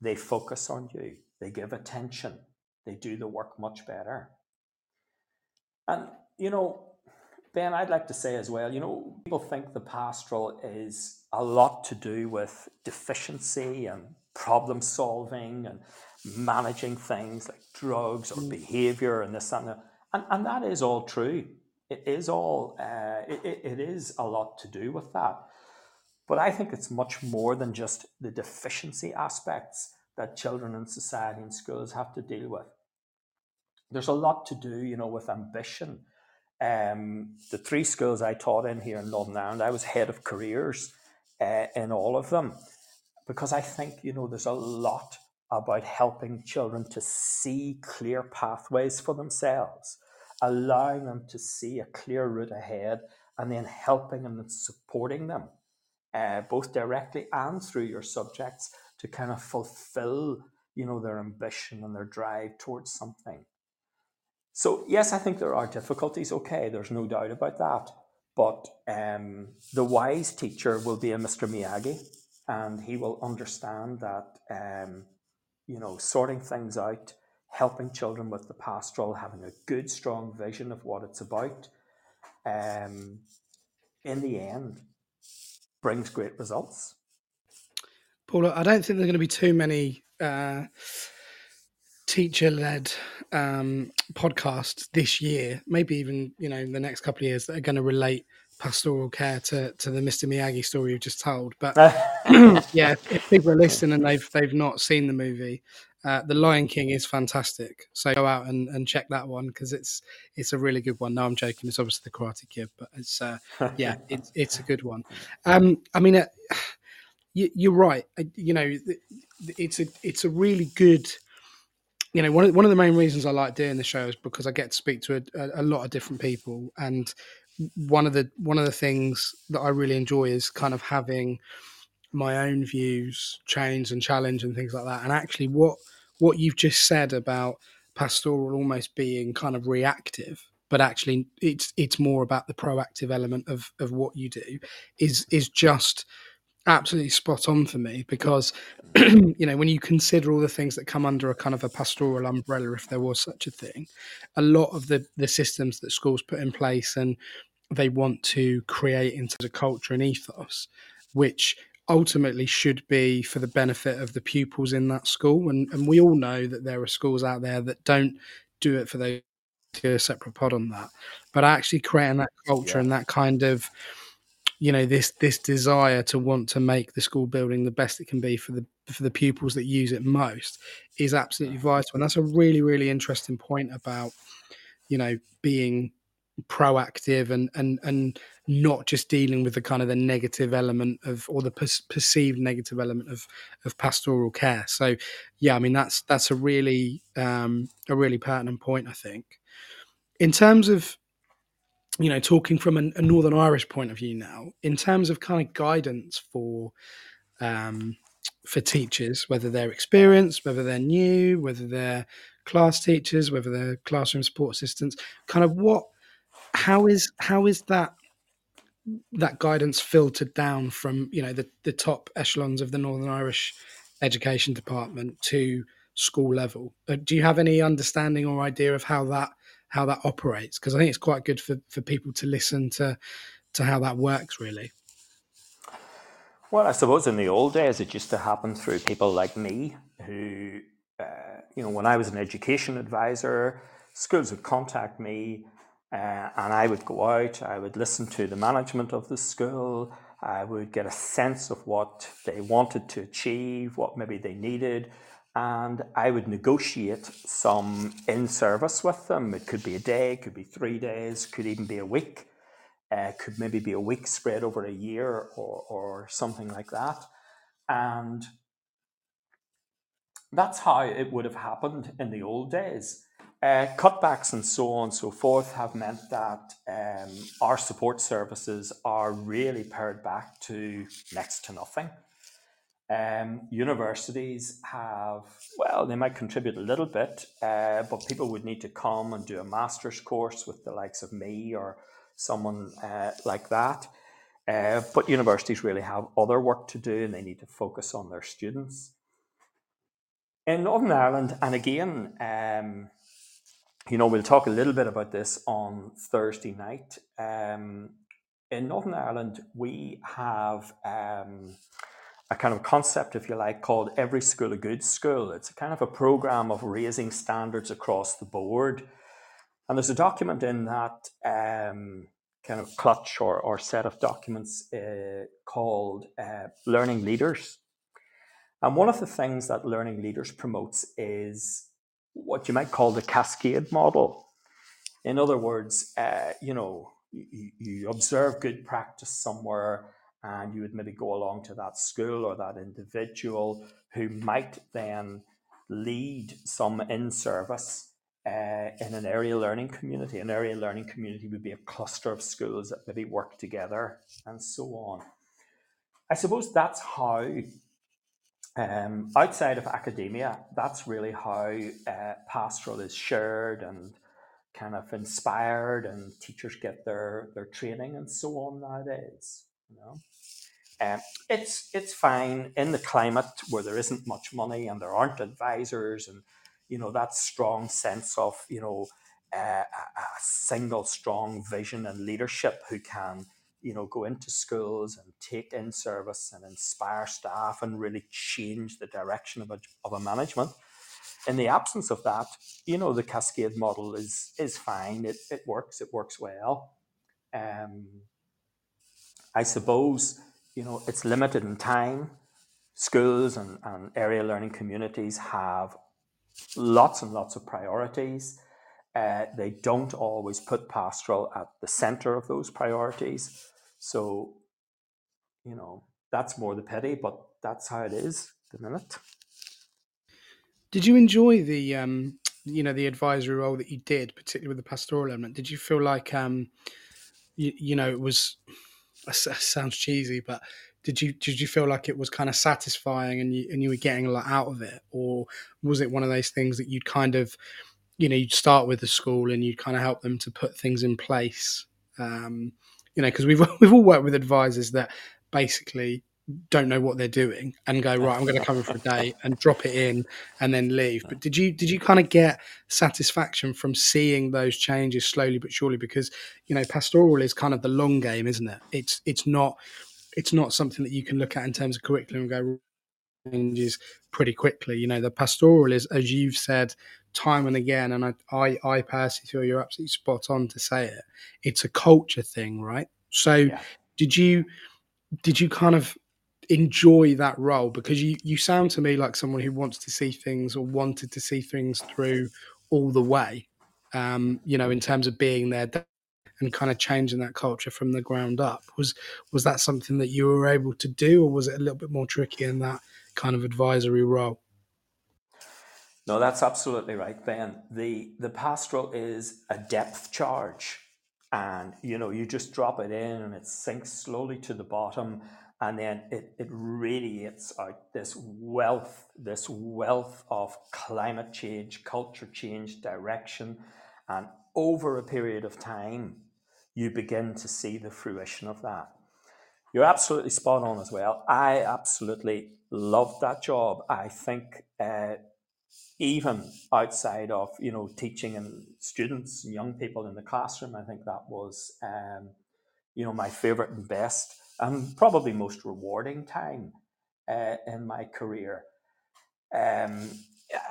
they focus on you, they give attention, they do the work much better. And, you know, Ben, I'd like to say as well, you know, people think the pastoral is a lot to do with deficiency and problem solving and managing things like drugs or mm. behavior and this and that. And, and that is all true. It is all, uh, it, it is a lot to do with that. But I think it's much more than just the deficiency aspects that children in society and schools have to deal with. There's a lot to do, you know, with ambition um, the three schools I taught in here in Northern Ireland, I was head of careers uh, in all of them because I think, you know, there's a lot about helping children to see clear pathways for themselves, allowing them to see a clear route ahead, and then helping and supporting them, uh, both directly and through your subjects, to kind of fulfill, you know, their ambition and their drive towards something. So yes, I think there are difficulties. Okay, there's no doubt about that. But um, the wise teacher will be a Mr. Miyagi, and he will understand that um, you know sorting things out, helping children with the pastoral, having a good, strong vision of what it's about. Um, in the end, brings great results. Paula, I don't think there's going to be too many. Uh teacher led um, podcasts this year, maybe even you know in the next couple of years that are going to relate pastoral care to to the Mr. Miyagi story you've just told. But *laughs* *clears throat* yeah, if people are listening and they've they've not seen the movie, uh, The Lion King is fantastic. So go out and, and check that one because it's it's a really good one. No, I'm joking. It's obviously the Karate Kid, but it's uh, yeah, *laughs* it's it's a good one. Um, I mean, uh, *sighs* you, are right. You know, it's a it's a really good you know, one of, one of the main reasons I like doing the show is because I get to speak to a, a, lot of different people, and one of the one of the things that I really enjoy is kind of having my own views change and challenge and things like that. And actually, what what you've just said about pastoral almost being kind of reactive, but actually it's it's more about the proactive element of of what you do is is just absolutely spot on for me because *clears throat* you know when you consider all the things that come under a kind of a pastoral umbrella if there was such a thing a lot of the the systems that schools put in place and they want to create into the culture and ethos which ultimately should be for the benefit of the pupils in that school. And, and we all know that there are schools out there that don't do it for those a separate pod on that. But actually creating that culture yeah. and that kind of you know this this desire to want to make the school building the best it can be for the for the pupils that use it most is absolutely vital. And that's a really really interesting point about you know being proactive and and and not just dealing with the kind of the negative element of or the per- perceived negative element of of pastoral care. So yeah i mean that's that's a really um a really pertinent point i think. In terms of you know, talking from a, a, Northern Irish point of view now, in terms of kind of guidance for um, for teachers, whether they're experienced, whether they're new, whether they're class teachers, whether they're classroom support assistants, kind of what, how is how is that that guidance filtered down from you know the the top echelons of the Northern Irish education department to school level? Uh, do you have any understanding or idea of how that how that operates because I think it's quite good for, for people to listen to to how that works really. Well, I suppose in the old days it used to happen through people like me who, uh, you know, when I was an education advisor, schools would contact me uh, and I would go out, I would listen to the management of the school, I would get a sense of what they wanted to achieve, what maybe they needed, and I would negotiate some in service with them. It could be a day, could be three days, could even be a week, uh, could maybe be a week spread over a year or, or something like that. And that's how it would have happened in the old days. Uh, cutbacks and so on and so forth have meant that um, our support services are really pared back to next to nothing. Um, universities have, well, they might contribute a little bit, uh, but people would need to come and do a master's course with the likes of me or someone uh, like that. Uh, but universities really have other work to do and they need to focus on their students. In Northern Ireland, and again, um, you know, we'll talk a little bit about this on Thursday night. Um, in Northern Ireland, we have um, a kind of concept, if you like, called Every School a Good School. It's a kind of a program of raising standards across the board. And there's a document in that um, kind of clutch or, or set of documents uh, called uh, Learning Leaders. And one of the things that Learning Leaders promotes is what you might call the cascade model. In other words, uh, you know, you, you observe good practice somewhere and you would maybe go along to that school or that individual who might then lead some in service uh, in an area learning community. An area learning community would be a cluster of schools that maybe work together and so on. I suppose that's how, um, outside of academia, that's really how uh, pastoral is shared and kind of inspired, and teachers get their, their training and so on nowadays. You know? Um, it's it's fine in the climate where there isn't much money and there aren't advisors and you know that strong sense of you know uh, a, a single strong vision and leadership who can you know go into schools and take in service and inspire staff and really change the direction of a, of a management in the absence of that you know the cascade model is is fine it, it works it works well um, i suppose you know, it's limited in time. Schools and, and area learning communities have lots and lots of priorities. Uh, they don't always put pastoral at the center of those priorities. So, you know, that's more the petty, but that's how it is the minute. Did you enjoy the, um, you know, the advisory role that you did, particularly with the pastoral element? Did you feel like, um, you, you know, it was sounds cheesy, but did you did you feel like it was kind of satisfying and you and you were getting a lot out of it, or was it one of those things that you'd kind of you know, you'd start with the school and you'd kind of help them to put things in place. Um, you know, because we've *laughs* we've all worked with advisors that basically don't know what they're doing and go right i'm going to come in for a day *laughs* and drop it in and then leave. But did you did you kind of get satisfaction from seeing those changes slowly but surely? Because you know pastoral is kind of the long game isn't it? It's it's not it's not something that you can look at in terms of curriculum and go changes pretty quickly. You know the pastoral is as you've said time and again and i i, I personally feel you're absolutely spot on to say it. It's a culture thing right? So yeah. did you did you kind of enjoy that role? Because you you sound to me like someone who wants to see things or wanted to see things through all the way um, you know in terms of being there and kind of changing that culture from the ground up. Was was that something that you were able to do or was it a little bit more tricky in that kind of advisory role no that's absolutely right ben the the pastoral is a depth charge and you know you just drop it in and it sinks slowly to the bottom and then it, it radiates out this wealth, this wealth of climate change, culture change, direction, and over a period of time, you begin to see the fruition of that. You're absolutely spot on as well. I absolutely loved that job. I think uh, even outside of you know teaching and students and young people in the classroom, I think that was um, you know my favorite and best and probably most rewarding time uh, in my career. Um,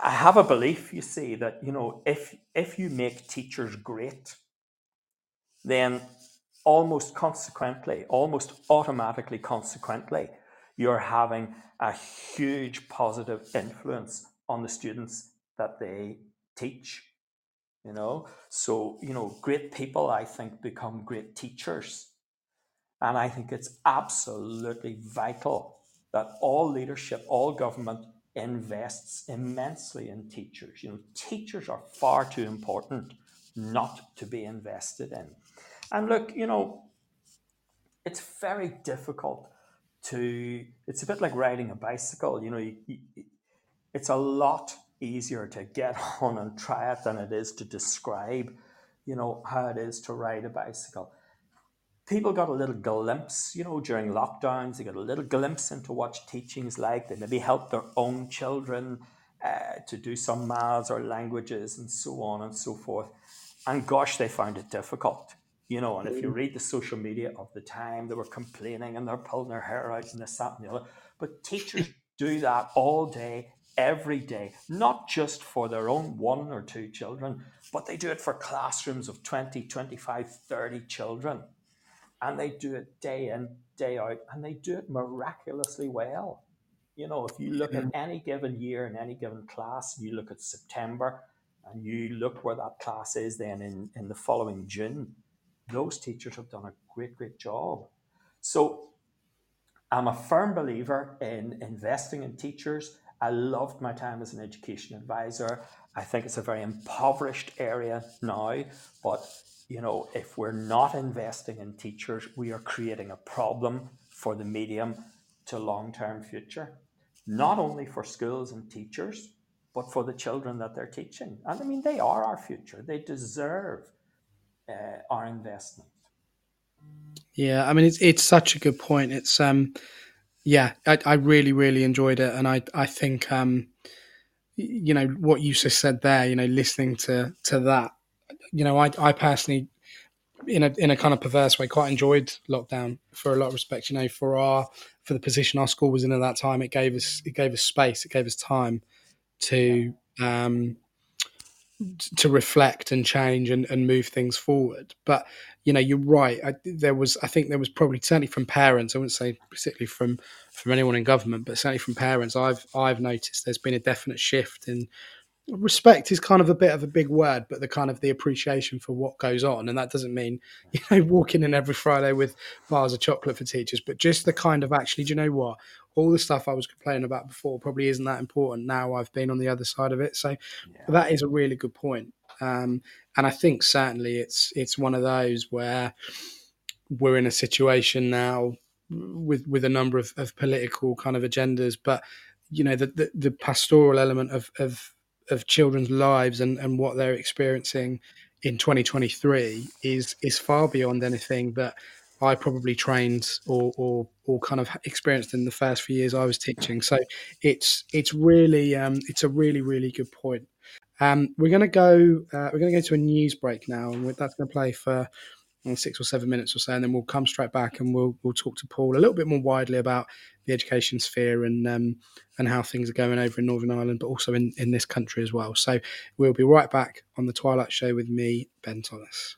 I have a belief, you see, that you know if if you make teachers great, then almost consequently, almost automatically, consequently, you're having a huge positive influence on the students that they teach. You know, so you know, great people, I think, become great teachers and I think it's absolutely vital that all leadership, all government invests immensely in teachers. You know, teachers are far too important not to be invested in. And look, you know, it's very difficult to, it's a bit like riding a bicycle. You know, you, you, it's a lot easier to get *laughs* on and try it than it is to describe, you know, how it is to ride a bicycle people got a little glimpse, you know, during lockdowns, they got a little glimpse into what teaching's like. They maybe helped their own children uh, to do some maths or languages and so on and so forth. And gosh, they found it difficult, you know. And if you mm. read the social media of the time, they were complaining and they're pulling their hair out and this, that, and the other. But teachers do that all day, every day, not just for their own one or two children, but they do it for classrooms of 20, 25, 30 children and they do it day in, day out, and they do it miraculously well. You know, if you look at mm. any given year in any given class, you look at September and you look where that class is then in, in the following June, those teachers have done a great, great job. So I'm a firm believer in investing in teachers. I loved my time as an education advisor. I think it's a very impoverished area now, but you know, if we're not investing in teachers, we are creating a problem for the medium to long term future, not only for schools and teachers, but for the children that they're teaching. And I mean, they are our future, they deserve uh, our investment. Yeah, I mean, it's, it's such a good point. It's, um, yeah, I, I really, really enjoyed it. And I, I think, um, you know, what you just said there, you know, listening to, to that you know, I, I personally, in a in a kind of perverse way, quite enjoyed lockdown for a lot of respect. You know, for our for the position our school was in at that time, it gave us it gave us space, it gave us time to um, to reflect and change and, and move things forward. But you know, you're right. I, there was, I think, there was probably certainly from parents. I wouldn't say particularly from from anyone in government, but certainly from parents. I've I've noticed there's been a definite shift in respect is kind of a bit of a big word, but the kind of the appreciation for what goes on, and that doesn't mean *laughs* you know walking in every Friday with bars of chocolate for teachers, but just the kind of actually, do you know what? All the stuff I was complaining about before probably isn't that important now. I've been on the other side of it, so yeah. that is a really good point. Um, and I think certainly it's it's one of those where we're in a situation now with with a number of, of political kind of agendas, but you know the, the, the pastoral element of, of of children's lives and, and what they're experiencing in 2023 is is far beyond anything that I probably trained or, or or kind of experienced in the first few years I was teaching. So it's it's really um, it's a really really good point. Um, we're going to go uh, we're going to go to a news break now, and that's going to play for six or seven minutes or so, and then we'll come straight back and we'll we'll talk to Paul a little bit more widely about the education sphere and um, and how things are going over in Northern Ireland, but also in, in this country as well. So we'll be right back on the Twilight Show with me, Ben Thomas.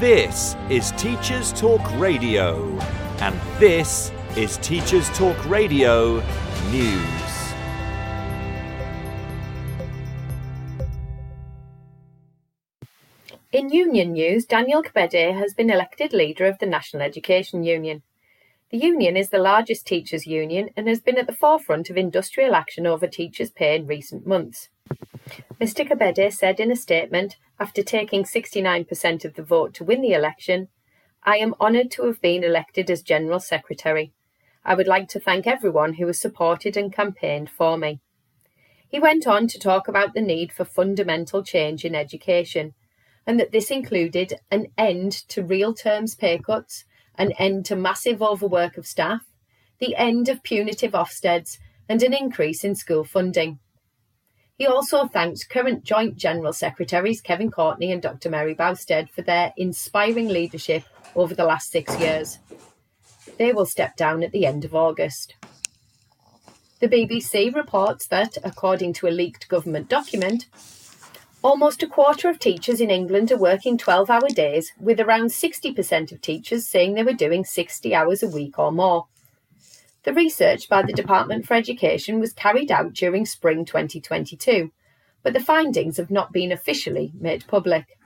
This is Teachers Talk Radio, and this is Teachers Talk Radio News. In union news, Daniel Kebede has been elected leader of the National Education Union. The union is the largest teachers' union and has been at the forefront of industrial action over teachers' pay in recent months. Mr Kebede said in a statement, after taking 69% of the vote to win the election, I am honoured to have been elected as General Secretary. I would like to thank everyone who has supported and campaigned for me. He went on to talk about the need for fundamental change in education, and that this included an end to real terms pay cuts, an end to massive overwork of staff, the end of punitive Ofsteds, and an increase in school funding. He also thanked current Joint General Secretaries Kevin Courtney and Dr Mary Bousted for their inspiring leadership over the last six years. They will step down at the end of August. The BBC reports that, according to a leaked government document, almost a quarter of teachers in England are working 12 hour days, with around 60% of teachers saying they were doing 60 hours a week or more. The research by the Department for Education was carried out during spring 2022, but the findings have not been officially made public.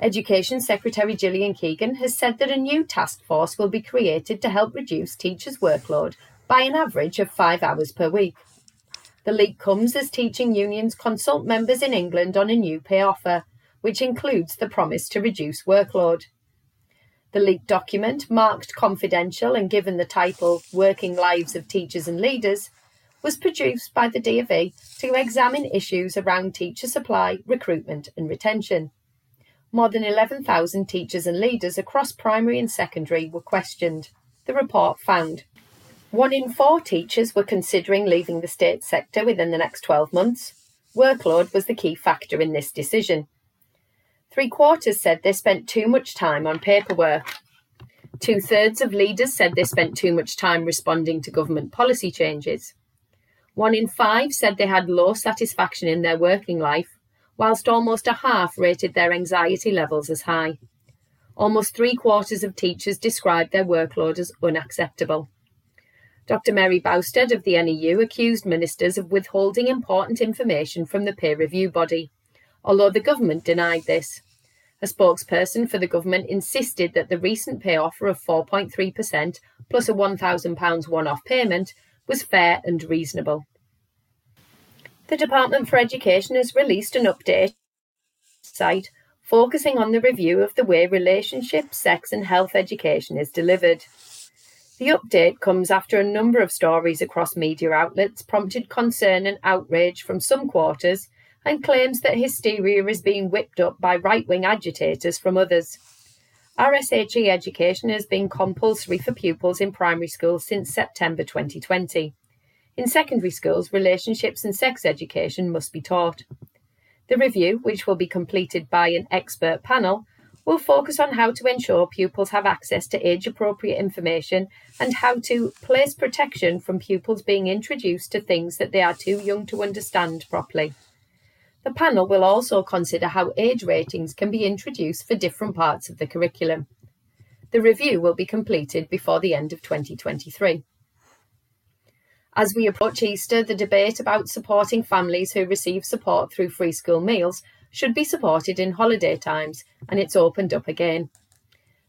Education Secretary Gillian Keegan has said that a new task force will be created to help reduce teachers' workload by an average of five hours per week. The leak comes as teaching unions consult members in England on a new pay offer, which includes the promise to reduce workload. The leaked document, marked confidential and given the title Working Lives of Teachers and Leaders, was produced by the DfE to examine issues around teacher supply, recruitment, and retention. More than 11,000 teachers and leaders across primary and secondary were questioned. The report found one in four teachers were considering leaving the state sector within the next 12 months. Workload was the key factor in this decision. Three quarters said they spent too much time on paperwork. Two thirds of leaders said they spent too much time responding to government policy changes. One in five said they had low satisfaction in their working life, whilst almost a half rated their anxiety levels as high. Almost three quarters of teachers described their workload as unacceptable. Dr. Mary Bousted of the NEU accused ministers of withholding important information from the peer review body although the government denied this. A spokesperson for the government insisted that the recent pay offer of 4.3% plus a £1,000 one off payment was fair and reasonable. The Department for Education has released an update site focusing on the review of the way relationship, sex, and health education is delivered. The update comes after a number of stories across media outlets prompted concern and outrage from some quarters and claims that hysteria is being whipped up by right wing agitators from others. RSHE education has been compulsory for pupils in primary schools since September 2020. In secondary schools, relationships and sex education must be taught. The review, which will be completed by an expert panel, will focus on how to ensure pupils have access to age appropriate information and how to place protection from pupils being introduced to things that they are too young to understand properly. The panel will also consider how age ratings can be introduced for different parts of the curriculum. The review will be completed before the end of 2023. As we approach Easter, the debate about supporting families who receive support through free school meals should be supported in holiday times, and it's opened up again.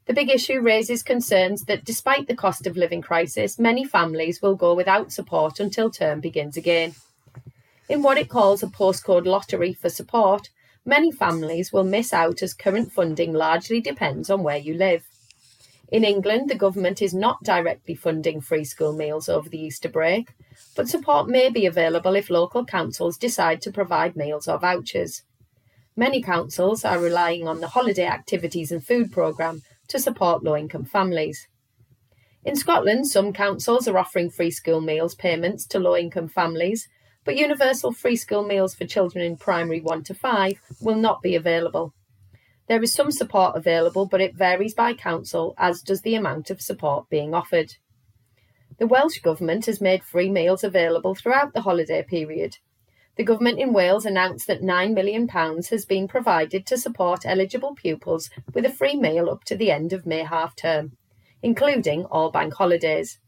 The big issue raises concerns that despite the cost of living crisis, many families will go without support until term begins again. In what it calls a postcode lottery for support, many families will miss out as current funding largely depends on where you live. In England, the government is not directly funding free school meals over the Easter break, but support may be available if local councils decide to provide meals or vouchers. Many councils are relying on the Holiday Activities and Food Programme to support low income families. In Scotland, some councils are offering free school meals payments to low income families, but universal free school meals for children in primary 1 to 5 will not be available. There is some support available, but it varies by council, as does the amount of support being offered. The Welsh Government has made free meals available throughout the holiday period. The Government in Wales announced that £9 million has been provided to support eligible pupils with a free meal up to the end of May half term, including all bank holidays.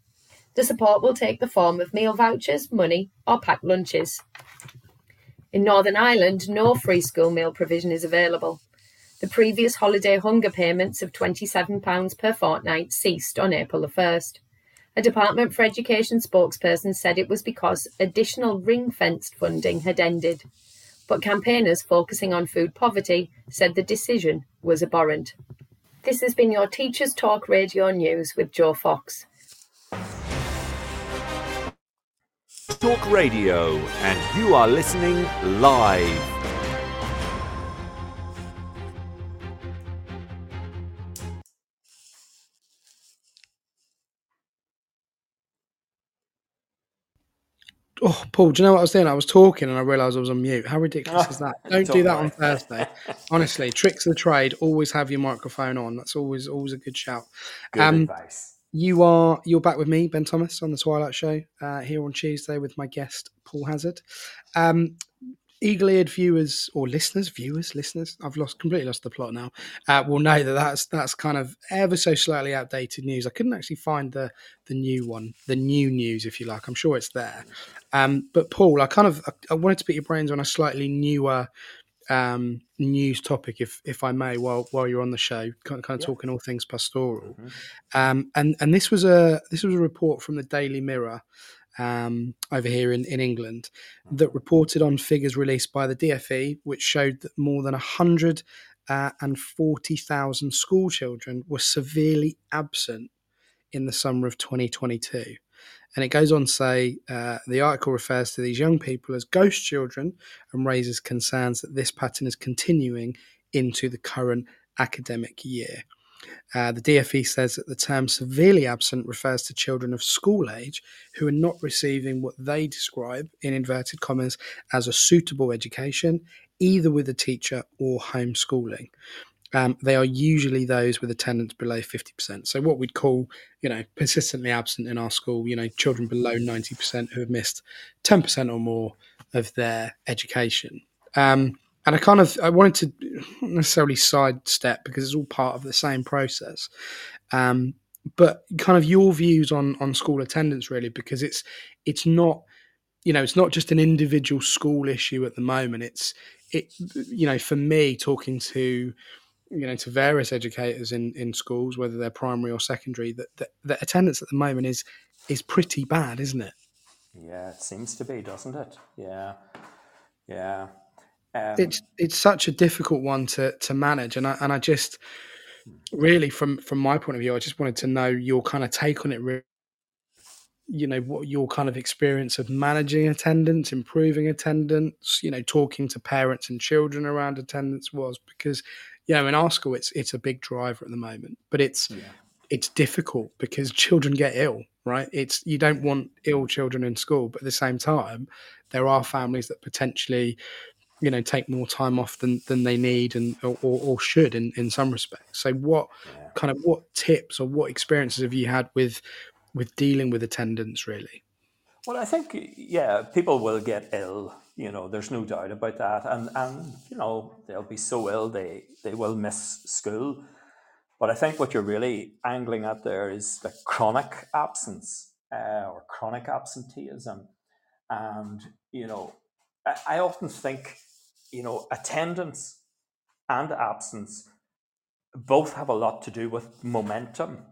The support will take the form of meal vouchers, money, or packed lunches. In Northern Ireland, no free school meal provision is available. The previous holiday hunger payments of £27 per fortnight ceased on April the 1st. A Department for Education spokesperson said it was because additional ring fenced funding had ended. But campaigners focusing on food poverty said the decision was abhorrent. This has been your Teachers Talk Radio News with Joe Fox. Talk Radio, and you are listening live. Oh, Paul, do you know what I was doing? I was talking and I realised I was on mute. How ridiculous *laughs* is that? Don't do that on Thursday. *laughs* Honestly, tricks of the trade. Always have your microphone on. That's always always a good shout. Good um, advice. You are you're back with me, Ben Thomas, on the Twilight Show uh, here on Tuesday with my guest Paul Hazzard. Um, eagle-eared viewers or listeners, viewers, listeners, I've lost completely lost the plot now. Uh, will know that that's that's kind of ever so slightly outdated news. I couldn't actually find the the new one, the new news, if you like. I'm sure it's there. Um, but Paul, I kind of I, I wanted to put your brains on a slightly newer um, news topic, if if I may, while while you're on the show, kind of, kind of yeah. talking all things pastoral. Mm-hmm. Um, and and this was a this was a report from the Daily Mirror um, over here in, in England that reported on figures released by the DFE, which showed that more than 140,000 uh, school children were severely absent in the summer of 2022. And it goes on to say uh, the article refers to these young people as ghost children and raises concerns that this pattern is continuing into the current academic year. Uh, the DFE says that the term severely absent refers to children of school age who are not receiving what they describe, in inverted commas, as a suitable education, either with a teacher or homeschooling. Um, they are usually those with attendance below 50%. So, what we'd call, you know, persistently absent in our school, you know, children below 90% who have missed 10% or more of their education. Um, and I kind of I wanted to necessarily sidestep because it's all part of the same process. Um, but kind of your views on on school attendance really because it's it's not you know it's not just an individual school issue at the moment. It's it you know for me talking to you know to various educators in in schools whether they're primary or secondary that that attendance at the moment is is pretty bad isn't it? Yeah it seems to be doesn't it? Yeah. Yeah um, it's it's such a difficult one to to manage, and I and I just really from from my point of view, I just wanted to know your kind of take on it. Really, you know what your kind of experience of managing attendance, improving attendance, you know, talking to parents and children around attendance was because you know in our school it's it's a big driver at the moment, but it's yeah. it's difficult because children get ill right? It's you don't want ill children in school, but at the same time, there are families that potentially you know take more time off than than they need and or, or should in in some respects. So what yeah. kind of what tips or what experiences have you had with with dealing with attendance really? Well i think yeah people will get ill you know there's no doubt about that. And and you know they'll be so ill they they will miss school. But i think what you're really angling at there is the chronic absence uh, or chronic absenteeism. And you know I, often think you know, attendance and absence both have a lot to do with momentum.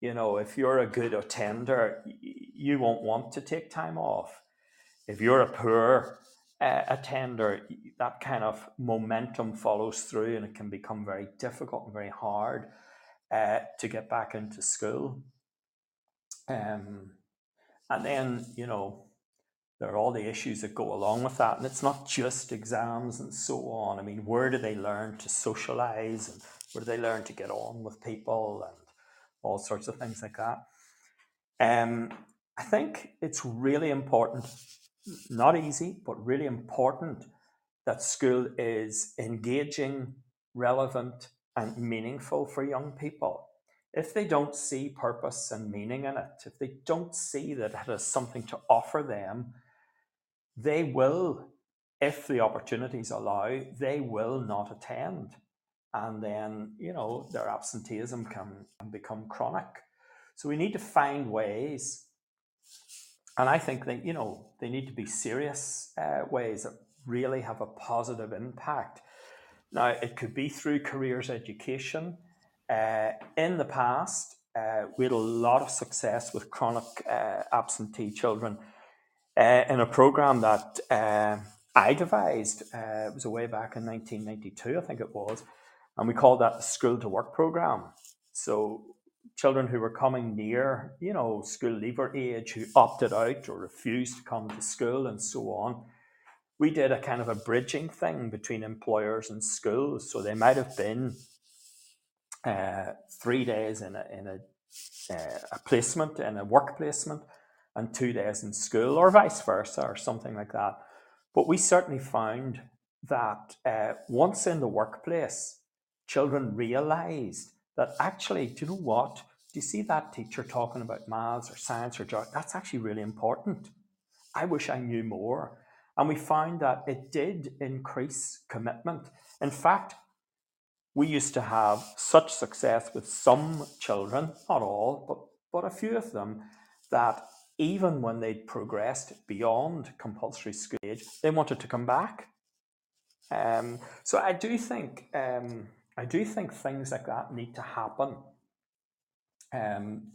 You know, if you're a good attender, you won't want to take time off. If you're a poor uh, attender, that kind of momentum follows through and it can become very difficult and very hard uh, to get back into school. Um, and then, you know, there are all the issues that go along with that. And it's not just exams and so on. I mean, where do they learn to socialize and where do they learn to get on with people and all sorts of things like that? Um, I think it's really important, not easy, but really important that school is engaging, relevant, and meaningful for young people. If they don't see purpose and meaning in it, if they don't see that it has something to offer them, they will, if the opportunities allow, they will not attend. And then, you know, their absenteeism can, can become chronic. So we need to find ways. And I think that, you know, they need to be serious uh, ways that really have a positive impact. Now, it could be through careers education. Uh, in the past, uh, we had a lot of success with chronic uh, absentee children uh, in a program that uh, I devised. Uh, it was way back in 1992, I think it was, and we called that the School to Work program. So children who were coming near, you know, school leaver age, who opted out or refused to come to school and so on. We did a kind of a bridging thing between employers and schools. So they might have been uh, three days in a, in a, uh, a placement, in a work placement, and two days in school, or vice versa, or something like that. But we certainly found that uh, once in the workplace, children realized that actually, do you know what? Do you see that teacher talking about maths or science or geography? That's actually really important. I wish I knew more. And we found that it did increase commitment. In fact, we used to have such success with some children, not all, but, but a few of them, that even when they'd progressed beyond compulsory school age, they wanted to come back. Um, so I do think um, I do think things like that need to happen, um,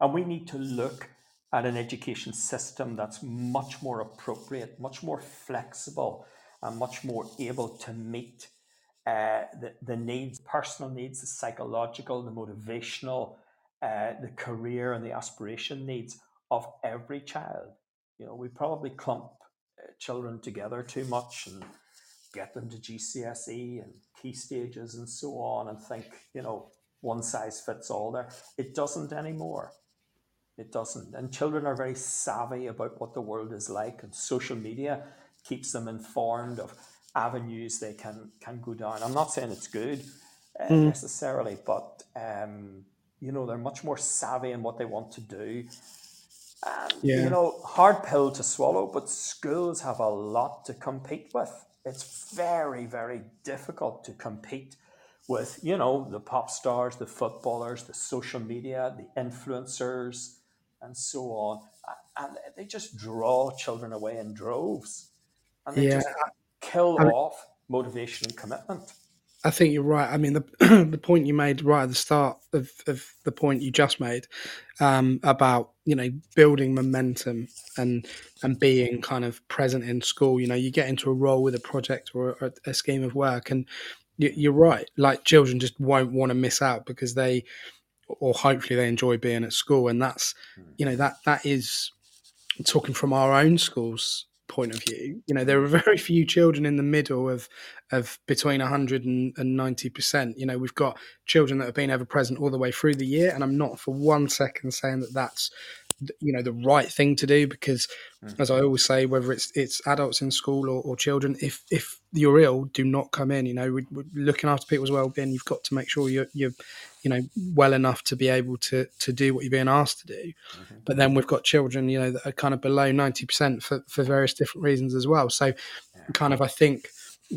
and we need to look at an education system that's much more appropriate, much more flexible, and much more able to meet uh, the, the needs, personal needs, the psychological, the motivational, uh, the career, and the aspiration needs of every child. You know, we probably clump uh, children together too much and get them to GCSE and key stages and so on and think, you know, one size fits all there. It doesn't anymore. It doesn't. And children are very savvy about what the world is like, and social media keeps them informed of avenues they can can go down. I'm not saying it's good uh, mm. necessarily, but um, you know they're much more savvy in what they want to do, um, yeah. You know, hard pill to swallow, but schools have a lot to compete with. It's very, very difficult to compete with, you know, the pop stars, the footballers, the social media, the influencers, and so on. And they just draw children away in droves. And they yeah. just kill I mean, off motivation and commitment. I think you're right. I mean, the *clears throat* the point you made right at the start of, of the point you just made um, about you know building momentum and and being kind of present in school. You know, you get into a role with a project or a, a scheme of work, and you, are right. Like children just won't want to miss out because they, or hopefully they enjoy being at school, and that's hmm. you know that that is talking from our own schools point of view, you know, there are very few children in the middle of of between 100 and, 90 percent. You know, we've got children that have been ever present all the way through the year, and I'm not for one second saying that that's you know the right thing to do because mm. as i always say whether it's it's adults in school or, or children if if you're ill do not come in you know we, are looking after people's well-being you've got to make sure you're you're you know well enough to be able to to do what you're being asked to do mm-hmm. but then we've got children you know that are kind of below 90% for for various different reasons as well so yeah. kind of i think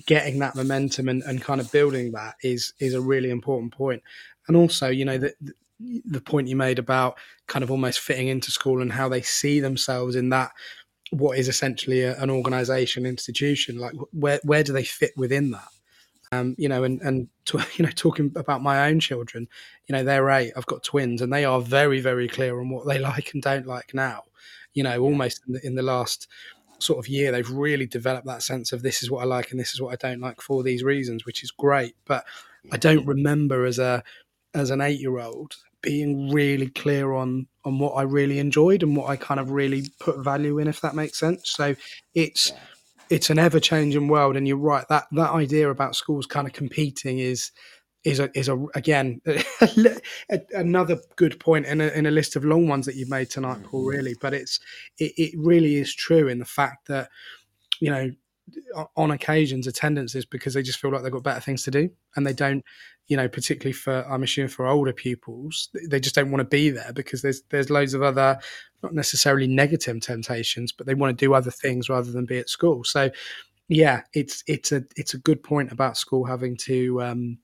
getting that momentum and, and kind of building that is is a really important point and also you know that the point you made about kind of almost fitting into school and how they see themselves in that what is essentially a, an organization institution like where where do they fit within that? Um, you know and and to, *laughs* you know talking about my own children you know they're eight i've got twins and they are very very clear on what they *laughs* like and don't like now. You know almost in the, in the last sort of year they've really developed that sense of this is what i like and this is what i don't like for these reasons which is great but i don't remember as a as an eight year old being really clear on on what I really enjoyed and what I kind of really put value in, if that makes sense. So it's yeah. it's an ever changing world, and you're right that that idea about schools kind of competing is is a is a again *laughs* another good point in a, in a list of long ones that you've made tonight, Paul. Mm-hmm. Really, but it's it, it really is true in the fact that you know on occasions attendance is because they just feel like they've got better things to do and they don't you know particularly for i'm assuming for older pupils they just don't want to be there because there's there's loads of other not necessarily negative temptations but they want to do other things rather than be at school. So yeah it's it's a it's a good point about school having to um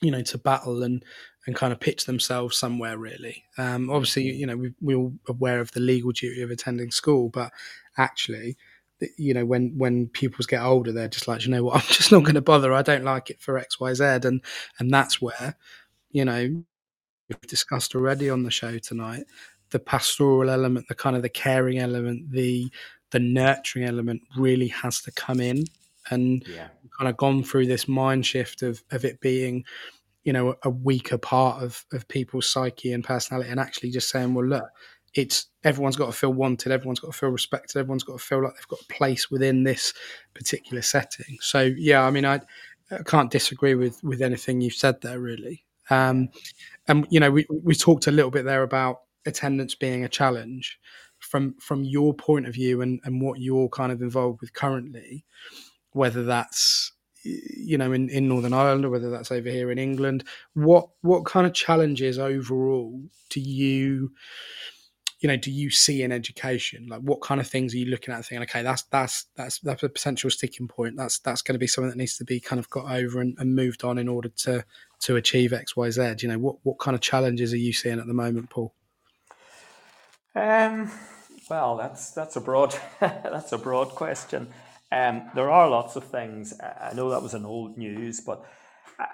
you know to battle and and kind of pitch themselves somewhere really. Um obviously you know we, we're all aware of the legal duty of attending school but actually you know when when pupils get older they're just like you know what? *laughs* I'm just not going to bother. I don't like it for xyz and and that's where you know we've discussed already on the show tonight the pastoral element the kind of the caring element the the nurturing element really has to come in. And yeah. kind of gone through this mind shift of of it being you know a weaker part of of people's psyche and personality and actually just saying well look it's everyone's got to feel wanted, everyone's got to feel respected, everyone's got to feel like they've got a place within this particular setting. So yeah, I mean, I, I can't disagree with with anything you've said there, really. Um, and you know, we we talked a little bit there about attendance being a challenge from from your point of view and and what you're kind of involved with currently, whether that's you know in, in northern ireland or whether that's over here in england what what kind of challenges overall do you you know do you see in education? Like what kind of things are you looking at thinking okay that's that's that's that's a potential sticking point. That's that's going to be something that needs to be kind of got over and, and moved on in order to to achieve xyz you know what what kind of challenges are you seeing at the moment paul? Um well that's that's a broad *laughs* that's a broad question. Um there are lots of things. I know that was an old news but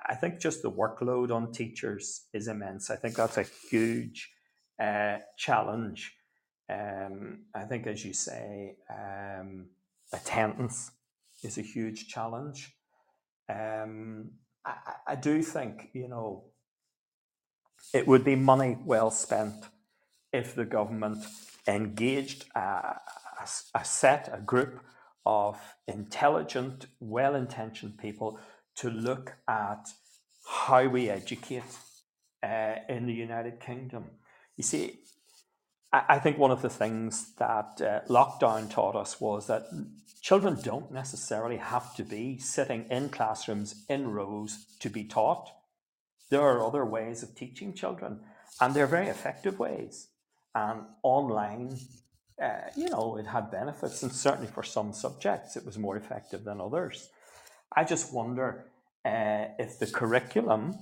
I think just the workload on teachers is immense. I think that's a huge uh, challenge. Um, I think, as you say, um, attendance is a huge challenge. Um, I, I, do think, you know, it would be money well spent if the government engaged a, a, a set, a group of intelligent, well intentioned people to look at how we educate uh, in the United Kingdom. You see, I, I think one of the things that uh, lockdown taught us was that children don't necessarily have to be sitting in classrooms in rows to be taught. There are other ways of teaching children, and they're very effective ways. And online, uh, you know, it had benefits, and certainly for some subjects, it was more effective than others. I just wonder uh, if the curriculum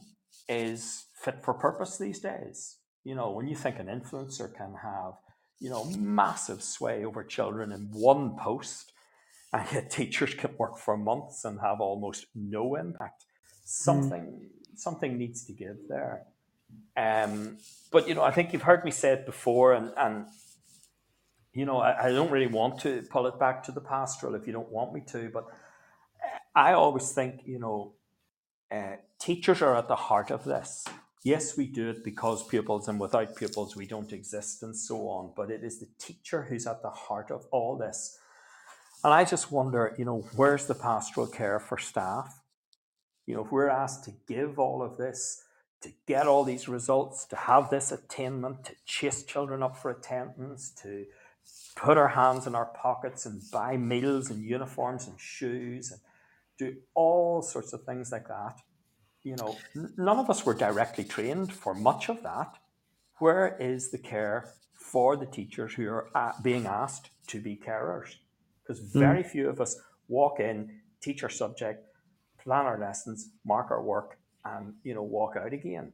is fit for purpose these days you know, when you think an influencer can have, you know, massive sway over children in one post, *laughs* and yet teachers can work for months and have almost no impact. Something mm. something needs to give there. Um, but you know, I think you've heard me say it before, and and you know, I, I don't really want to pull it back to the pastoral if you don't want me to, but I always think, you know, uh, teachers are at the heart of this. Yes, we do it because pupils, and without pupils, we don't exist, and so on. But it is the teacher who's at the heart of all this. And I just wonder, you know, where's the pastoral care for staff? You know, if we're asked to give all of this, to get all these results, to have this attainment, to chase children up for attendance, to put our hands in our pockets and buy meals and uniforms and shoes and do all sorts of things like that you know, none of us were directly trained for much of that. Where is the care for the teachers who are being asked to be carers? Because hmm. very mm. few of us walk in, teach our subject, plan our lessons, mark our work, and you know, walk out again.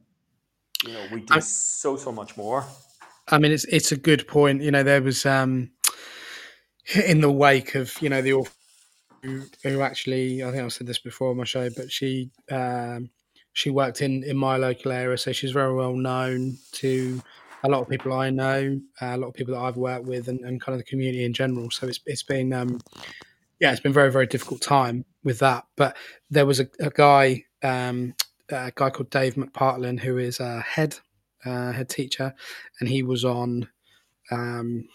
You know, we do I, so so much more. I mean, it's it's a good point. You know, there was um, in the wake of you know the who, who actually I think I've said this before on my show, but she um, she worked in in my local area, so she's very well known to a lot of people I know, uh, a lot of people that I've worked with, and, and kind of the community in general. So it's it's been um, yeah, it's been very very difficult time with that. But there was a, a guy um, a guy called Dave McPartlin who is a head uh, head teacher, and he was on. Um,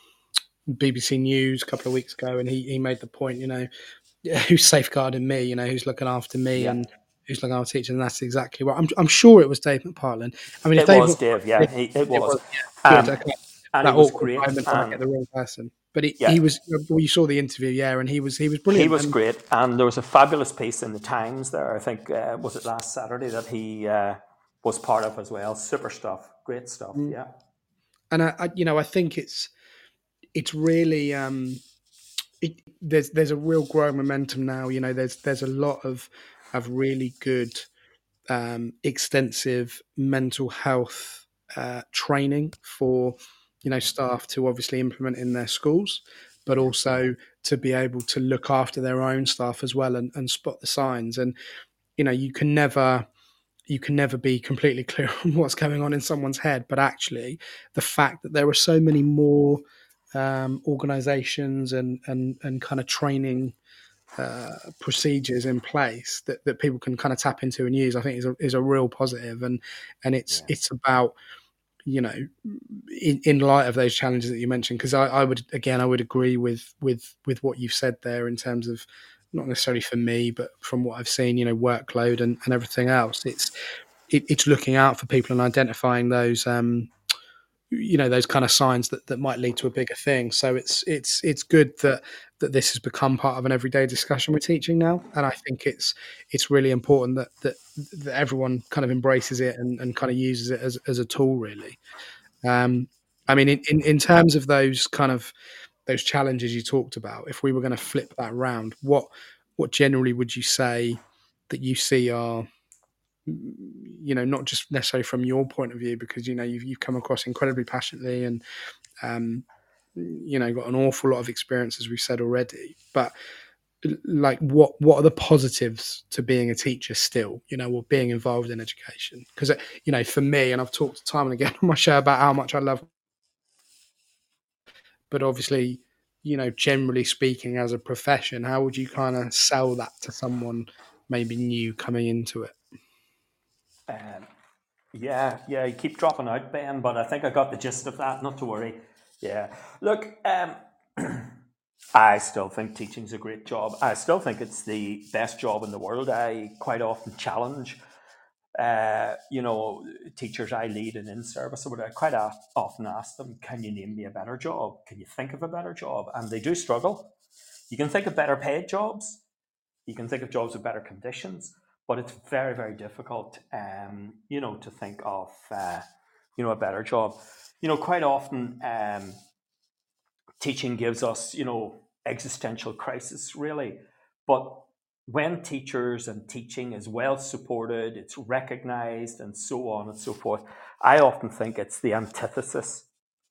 BBC News a couple of weeks ago, and he, he made the point, you know, *laughs* who's safeguarding me, you know, who's looking after me, yeah. and who's like our teacher, and that's exactly what I'm. I'm sure it was Dave McPartlin. I mean, it Dave was Dave, yeah, he, it, was. was yeah, good, um, okay. And that it was great. Moment um, get the wrong person, but he, yeah. he was. Well, you saw the interview, yeah, and he was he was brilliant. He was and, great, and there was a fabulous piece in the Times there. I think uh, was it last Saturday that he uh, was part of as well. Super stuff, great stuff, mm. yeah. And I, I, you know, I think it's it's really um, it, there's there's a real growing momentum now. You know, there's there's a lot of of really good, um, extensive mental health uh, training for you know staff to obviously implement in their schools, but also to be able to look after their own staff as well and, and spot the signs. And you know, you can never you can never be completely *laughs* clear on what's going on in someone's head, but actually, the fact that there are so many more um, organizations and, and, and kind of training uh, procedures in place that, that people can kind of tap into and use, I think is a, is a real positive. And, and it's, yeah. it's about, you know, in, in light of those challenges that you mentioned, because I, I would, again, I would agree with, with, with what you've said there in terms of not necessarily for me, but from what I've seen, you know, workload and, and everything else, it's, it, it's looking out for people and identifying those, um, you know those kind of signs that, that might lead to a bigger thing. So it's it's it's good that that this has become part of an everyday discussion we're teaching now. And i think it's it's really important that that, that everyone kind of embraces it and, and kind of uses it as, as a tool really. Um i mean in, in, in terms of those kind of those challenges you talked about if we were going to flip that round what what generally would you say that you see are you know, not just necessarily from your point of view, because you know you've you've come across incredibly passionately and um, you know got an awful lot of experience, as we've said already. But like, what what are the positives to being a teacher still? You know, or being involved in education? Because uh, you know, for me, and I've talked time and again *laughs* on my show about how much I love, but obviously. You know, generally speaking, as a profession, how would you kind of sell that to someone maybe new coming into it? Um, yeah, yeah, you keep dropping out, Ben, but I think I got the gist of that. Not to worry. Yeah, look, um, *clears throat* I still think teaching's a great job. I still think it's the best job in the world. I quite often challenge, uh, you know, teachers I lead and in service, or I quite often ask them, "Can you name me a better job? Can you think of a better job?" And they do struggle. You can think of better paid jobs. You can think of jobs with better conditions but it's very very difficult um, you know to think of uh, you know a better job. You know quite often um, teaching gives us you know existential crisis really. But when teachers and teaching is well supported it's recognized and so on and so forth i often think it's the antithesis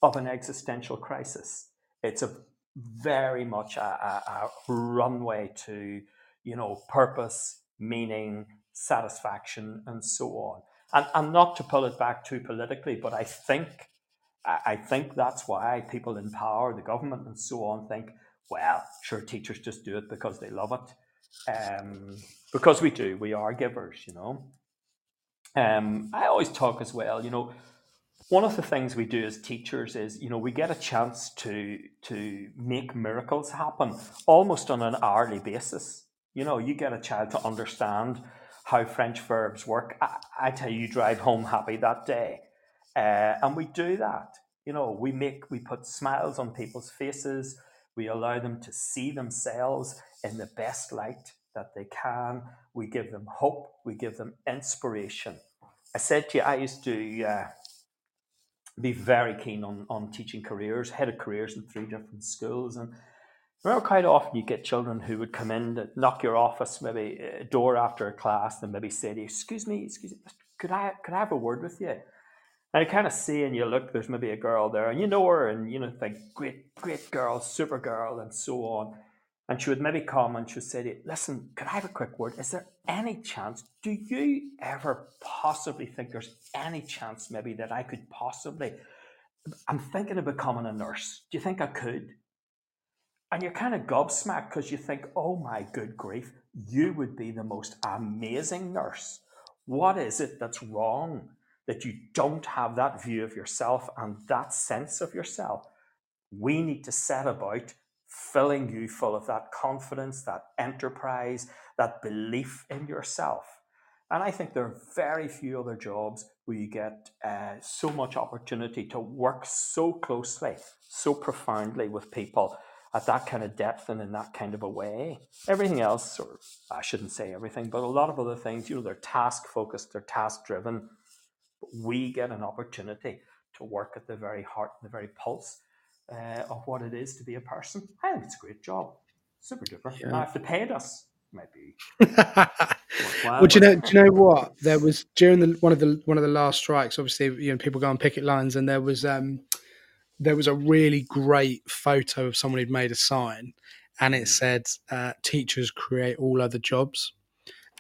of an existential crisis. It's a very much a, a, a runway to you know purpose meaning, satisfaction, and so on. And, and not to pull it back too politically, but I think I think that's why people in power, the government, and so on, think, well, sure, teachers just do it because they love it. Um, because we do, we are givers, you know. Um, I always talk as well, you know, one of the things we do as teachers is, you know, we get a chance to to make miracles happen almost on an hourly basis. You know, you get a child to understand how French verbs work. I, I tell you, you drive home happy that day. Uh, and we do that. You know, we make, we put smiles on people's faces. We allow them to see themselves in the best light that they can. We give them hope. We give them inspiration. I said to you, I used to uh, be very keen on, on teaching careers, head of careers in three different schools. And Remember, quite often you get children who would come in, and knock your office, maybe a door after a class, and maybe say to you, "Excuse me, excuse me, could I could I have a word with you?" And you kind of see, and you look, there's maybe a girl there, and you know her, and you know, think, great, great girl, super girl, and so on. And she would maybe come and she would say you, Listen, could I have a quick word? Is there any chance? Do you ever possibly think there's any chance maybe that I could possibly? I'm thinking of becoming a nurse. Do you think I could? And you're kind of gobsmacked because you think, oh my good grief, you would be the most amazing nurse. What is it that's wrong that you don't have that view of yourself and that sense of yourself? We need to set about filling you full of that confidence, that enterprise, that belief in yourself. And I think there are very few other jobs where you get uh, so much opportunity to work so closely, so profoundly with people at that kind of depth and in that kind of a way. Everything else, or I shouldn't say everything, but a lot of other things, you know, they're task focused, they're task driven. But we get an opportunity to work at the very heart, and the very pulse uh, of what it is to be a person. I think it's a great job, super duper. Yeah. Now, if they paid us, maybe. be. *laughs* well, do you know? Do you know what? There was during the one of the one of the last strikes. Obviously, you know, people go on picket lines, and there was um, there was a really great photo of someone who'd made a sign and it mm. said uh, teachers create all other jobs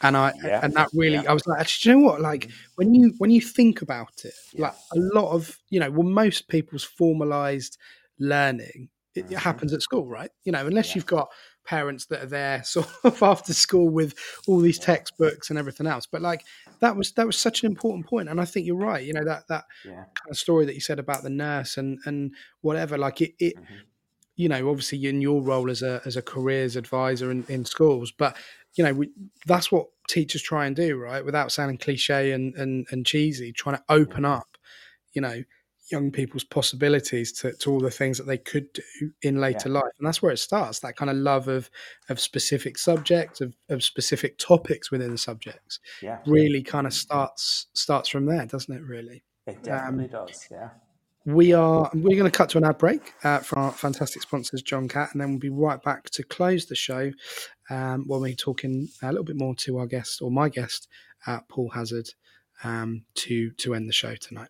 and i yeah. and that really yeah. i was like actually you know what like mm. when you when you think about it yeah. like a lot of you know well most people's formalized learning it, mm-hmm. happens at school right you know unless you've got parents that are there *laughs* sort of after school with all these textbooks and everything else. But like that was that was such an important point, and I think you're right. You know that that yeah. kind of story that you said about the nurse and and whatever. Like it, it mm-hmm. you know, obviously in your role as a as a careers advisor in, in schools, but you know we, that's what teachers try and do, right? Without sounding cliche and and, and cheesy, trying to open up. You know, young people's possibilities to, to all the things that they could do in later yeah. life and that's where it starts that kind of love of of specific subjects of, of specific topics within the subjects yeah. really kind of starts starts from there doesn't it really? It definitely um, does yeah. we are we're going to cut to an ad break uh, for our fantastic sponsors john catt and then we'll be right back to close the show um, when we're talking a little bit more to our guest or my guest uh, paul Hazzard um, to to end the show tonight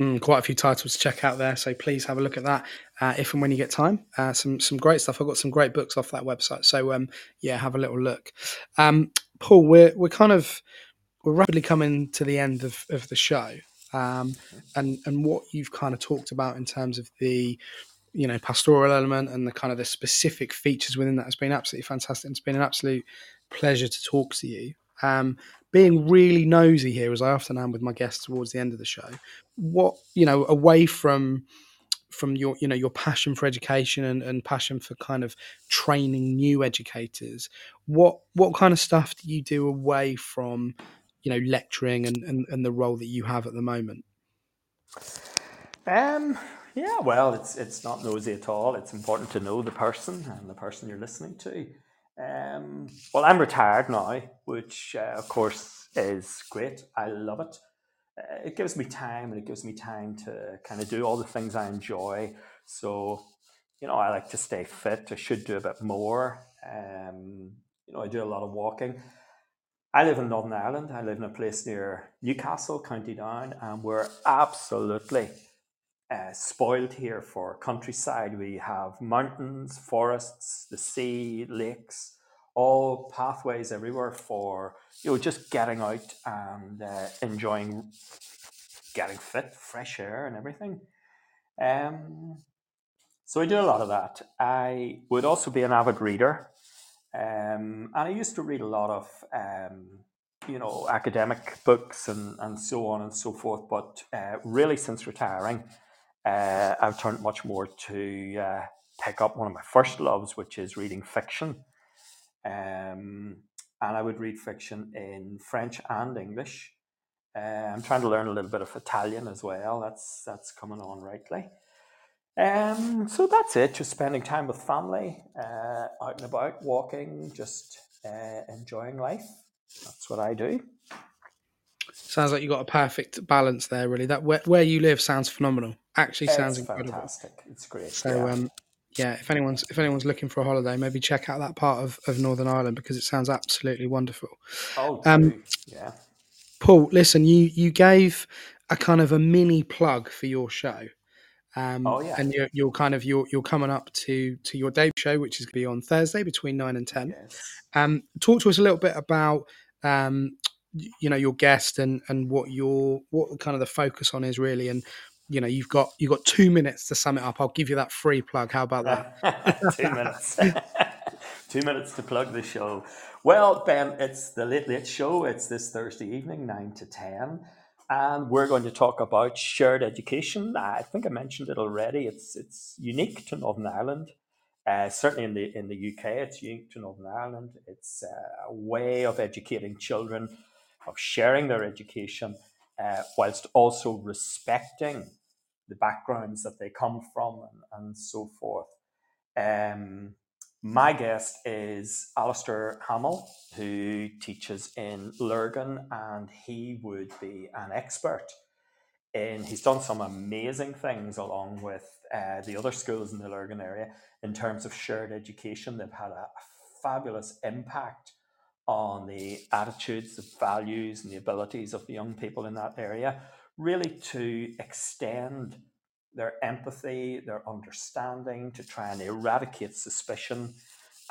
Mm, quite a few titles to check out there, so please have a look at that uh, if and when you get time. Uh, some some great stuff. I've got some great books off that website, so um, yeah, have a little look. Um, Paul, we're we're kind of we're rapidly coming to the end of, of the show, um, and and what you've kind of talked about in terms of the you know pastoral element and the kind of the specific features within that has been absolutely fantastic. It's been an absolute pleasure to talk to you. Um, being really nosy here, as I often am with my guests towards the end of the show, what you know, away from from your you know your passion for education and, and passion for kind of training new educators, what what kind of stuff do you do away from you know lecturing and, and, and the role that you have at the moment? Um, yeah, well, it's it's not nosy at all. It's important to know the person and the person you're listening to. Um, well, I'm retired now, which uh, of course is great. I love it. Uh, it gives me time and it gives me time to kind of do all the things I enjoy. So, you know, I like to stay fit. I should do a bit more. Um, you know, I do a lot of walking. I live in Northern Ireland. I live in a place near Newcastle, County Down, and we're absolutely uh, spoiled here for countryside. We have mountains, forests, the sea, lakes, all pathways everywhere for you know just getting out and uh, enjoying getting fit, fresh air, and everything. Um, so I do a lot of that. I would also be an avid reader, um, and I used to read a lot of um, you know academic books and and so on and so forth. But uh, really, since retiring uh, I've turned much more to uh, pick up one of my first loves, which is reading fiction. Um, and I would read fiction in French and English. Uh, I'm trying to learn a little bit of Italian as well. That's that's coming on rightly. Um, so that's it. Just spending time with family, uh, out and about, walking, just uh, enjoying life. That's what I do. Sounds like you got a perfect balance there. Really, that where, where you live sounds phenomenal. Actually, sounds it's incredible. fantastic. It's great. So, yeah. um, yeah, if anyone's if anyone's looking for a holiday, maybe check out that part of, of Northern Ireland because it sounds absolutely wonderful. oh, um, yeah. Paul, listen, you you gave a kind of a mini plug for your show. Um, Oh, yeah. and you're, you're kind of you're you're coming up to to your debut show, which is going to be on Thursday between nine and ten. Yes. Um, talk to us a little bit about um, you know your guest and and what your what kind of the focus on is really, and you know you've got you've got two minutes to sum it up. I'll give you that free plug. How about that? *laughs* Two minutes. *laughs* Two minutes to plug the show. Well, Ben, it's the Late Late Show. It's this Thursday evening, 9 to 10. And we're going to talk about shared education. I think I mentioned it already. It's it's unique to Northern Ireland. Uh, certainly in the in the UK, it's unique to Northern Ireland. It's a way of educating children, of sharing their education, uh, whilst also respecting the backgrounds that they come from and, and so forth. Um, my guest is Alistair Hamill, who teaches in Lurgan, and he would be an expert in. He's done some amazing things along with uh, the other schools in the Lurgan area in terms of shared education. They've had a, a fabulous impact on the attitudes, the values, and the abilities of the young people in that area, really to extend their empathy, their understanding, to try and eradicate suspicion,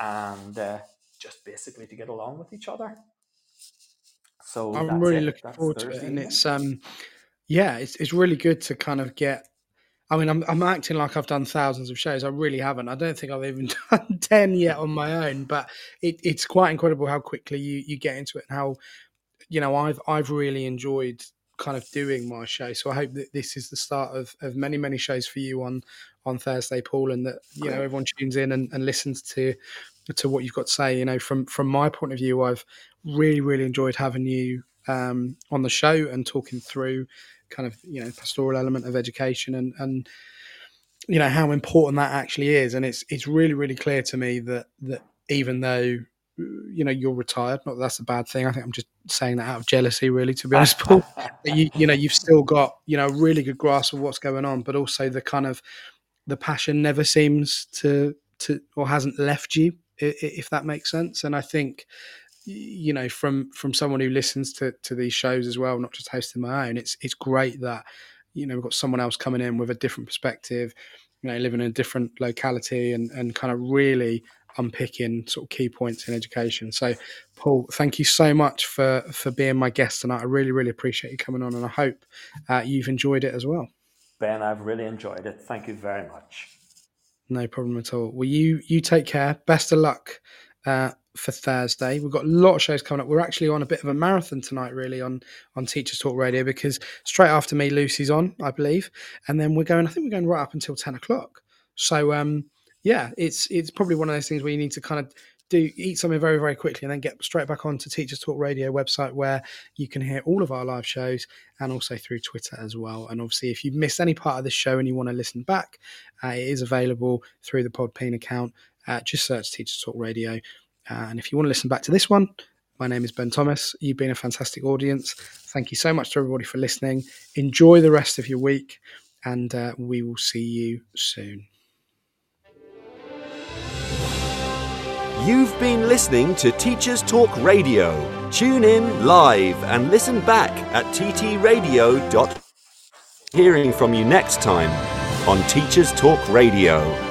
and uh, just basically to get along with each other. So I'm really it. looking That's forward to it, and evening. it's um, yeah, it's it's really good to kind of get. I mean, I'm I'm acting like I've done thousands of shows. I really haven't. I don't think I've even *laughs* done ten yet on my own. But it, it's quite incredible how quickly you you get into it and how you know I've I've really enjoyed kind of doing my show. So I hope that this is the start of of many many shows for you on on Thursday, Paul, and that you know everyone tunes in and, and listens to to what you've got to say. You know, from from my point of view, I've really really enjoyed having you um, on the show and talking through kind of you know pastoral element of education and and you know how important that actually is. And it's it's really really clear to me that that even though you know you're retired not that that's a bad thing. I think i'm just saying that out of jealousy really to be honest paul *laughs* you you know you've still got you know a really good grasp of what's going on but also the kind of the passion never seems to to or hasn't left you if that makes sense. And i think you know from from someone who listens to to these shows as well not just hosting my own it's it's great that you know we've got someone else coming in with a different perspective you know living in a different locality and and kind of really unpicking sort of key points in education so paul thank you so much for for being my guest tonight i really really appreciate you coming on and i hope uh, you've enjoyed it as well Ben, I've really enjoyed it. Thank you very much. No problem at all. Well, you you take care. Best of luck uh, for Thursday. We've got a lot of shows coming up. We're actually on a bit of a marathon tonight, really, on on Teachers Talk Radio because straight after me, Lucy's on, I believe, and then we're going. I think we're going right up until ten o'clock. So, um, yeah, it's it's probably one of those things where you need to kind of do eat something very very quickly and then get straight back on to Teachers Talk Radio website where you can hear all of our live shows and also through Twitter as well. And obviously, if you've missed any part of this show and you want to listen back, uh, it is available through the Podbean account. Uh, just search Teachers Talk Radio. And if you want to listen back to this one, my name is Ben Thomas. You've been a fantastic audience. Thank you so much to everybody for listening. Enjoy the rest of your week, and uh, we will see you soon. You've been listening to Teachers Talk Radio. Tune in live and listen back at ttradio. Hearing from you next time on Teachers Talk Radio.